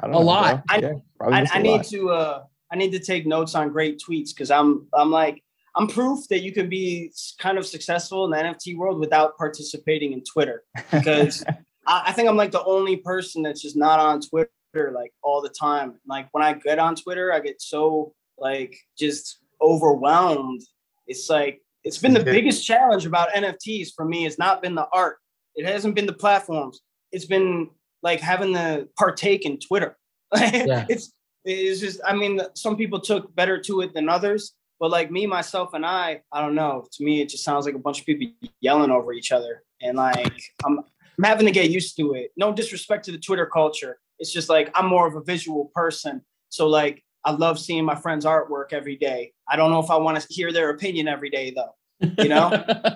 don't A lot. bro. I- Yeah, probably I, missed a I need lot. to uh I need to take notes on great tweets because I'm I'm like I'm proof that you can be kind of successful in the NFT world without participating in Twitter [laughs] because I, I think I'm like the only person that's just not on Twitter like all the time. Like when I get on Twitter, I get so like just overwhelmed. It's like it's been the biggest challenge about NFTs for me. It's not been the art. It hasn't been the platforms. It's been like having to partake in Twitter. [laughs] Yeah. It's it's just I mean some people took better to it than others, but like me myself and I, I don't know. To me, it just sounds like a bunch of people yelling over each other, and like I'm I'm having to get used to it. No disrespect to the Twitter culture. It's just like I'm more of a visual person, so like I love seeing my friends' artwork every day. I don't know if I want to hear their opinion every day though. You know?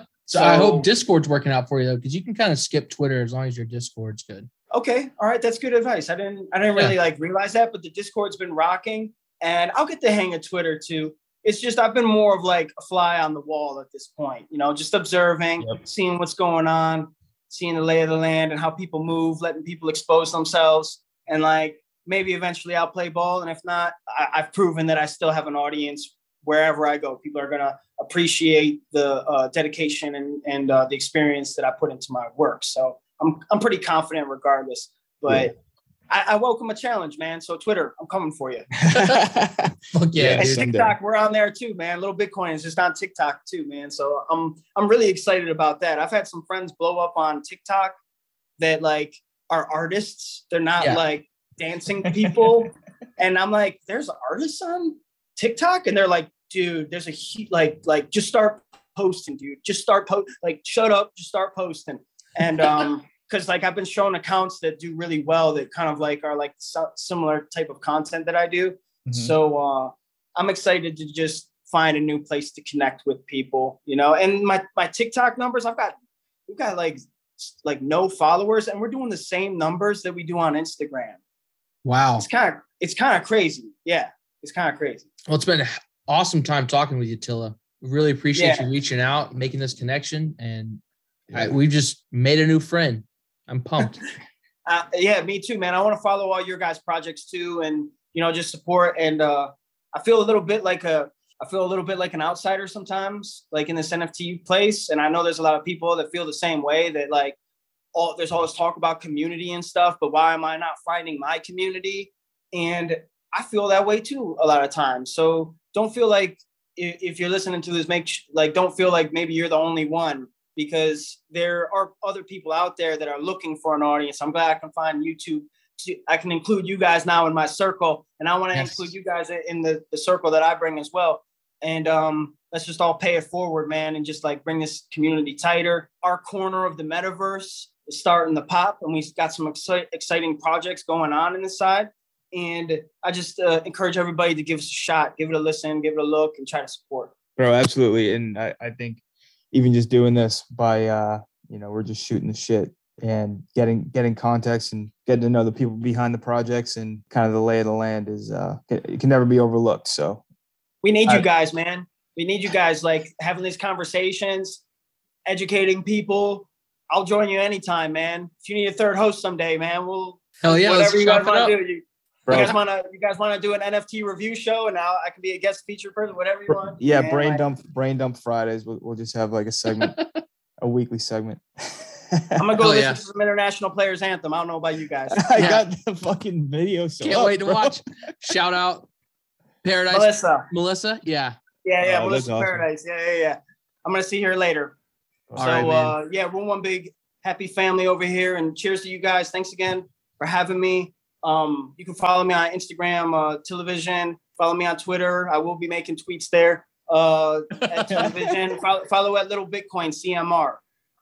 [laughs] so, I hope Discord's working out for you though, because you can kind of skip Twitter as long as your Discord's good. okay all right that's good advice i didn't i didn't really like realize that but the discord's been rocking and i'll get the hang of twitter too it's just i've been more of like a fly on the wall at this point you know just observing Yep. seeing what's going on seeing the lay of the land and how people move letting people expose themselves and like maybe eventually i'll play ball and if not I, i've proven that i still have an audience wherever i go people are going to appreciate the uh, dedication and, and uh, the experience that i put into my work so I'm I'm pretty confident regardless. But I, I welcome a challenge, man. So Twitter, I'm coming for you. [laughs] Fuck yeah, Yeah, and TikTok, we're on there too, man. Little Bitcoin is just on TikTok too, man. So I'm I'm really excited about that. I've had some friends blow up on TikTok that like are artists. They're not Yeah. like dancing people. [laughs] and I'm like, there's artists on TikTok, and they're like, dude, there's a heat like like just start posting, dude. Just start post like shut up, just start posting. And um [laughs] because like I've been shown accounts that do really well that kind of like are like so- similar type of content that I do. Mhm. So uh, I'm excited to just find a new place to connect with people, you know. And my my TikTok numbers, I've got we've got like like no followers, and we're doing the same numbers that we do on Instagram. Wow. It's kind of it's kind of crazy. Yeah, it's kind of crazy. Well, it's been an awesome time talking with you, Tilla. Really appreciate Yeah. you reaching out, making this connection, and I, we've just made a new friend. I'm pumped. [laughs] Uh, yeah, me too, man. I want to follow all your guys' projects too, and you know, just support. And uh, I feel a little bit like a, I feel a little bit like an outsider sometimes, like in this NFT place. And I know there's a lot of people that feel the same way. That like, all there's always talk about community and stuff, but why am I not finding my community? And I feel that way too a lot of times. So don't feel like if, you're listening to this, make like don't feel like maybe you're the only one because there are other people out there that are looking for an audience. I'm glad I can find YouTube. I can include you guys now in my circle, and I want to Yes. include you guys in the, the circle that I bring as well. And um, let's just all pay it forward, man, and just like bring this community tighter. Our corner of the metaverse is starting to pop, and we've got some exci- exciting projects going on in the side. And I just uh, encourage everybody to give us a shot, give it a listen, give it a look, and try to support. bro absolutely and I, I think even just doing this by uh you know we're just shooting the shit and getting getting context and getting to know the people behind the projects and kind of the lay of the land is uh it it can never be overlooked so We need you guys, man. We need you guys like having these conversations, educating people. I'll join you anytime, man. If you need a third host someday, man, we'll Hell yeah, whatever let's you guys want to do. You, you guys want to you guys want to do an NFT review show, and now I can be a guest feature person, whatever you want. yeah, man, brain like, dump, brain dump Fridays. We'll, we'll just have like a segment, [laughs] a weekly segment. I'm gonna go [laughs] Hell listen yeah. to some international players anthem. I don't know about you guys. [laughs] I Yeah. got the fucking video. So Can't up, wait to bro. watch. Shout out Paradise Melissa. Melissa. Yeah. Yeah, yeah, Oh, Melissa awesome. Paradise. Yeah, yeah, yeah. I'm gonna see her later. All so right, man. uh yeah, we're one big happy family over here. And cheers to you guys. Thanks again for having me. Um, you can follow me on Instagram, uh, television, follow me on Twitter. I will be making tweets there. Uh at television. [laughs] follow, follow at little Bitcoin CMR.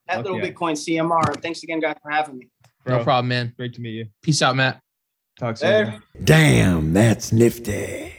At little Bitcoin CMR. Thanks again, guys, for having me. No problem, man. Great to meet you. Peace out, Matt. Talk soon. There. Damn, that's nifty.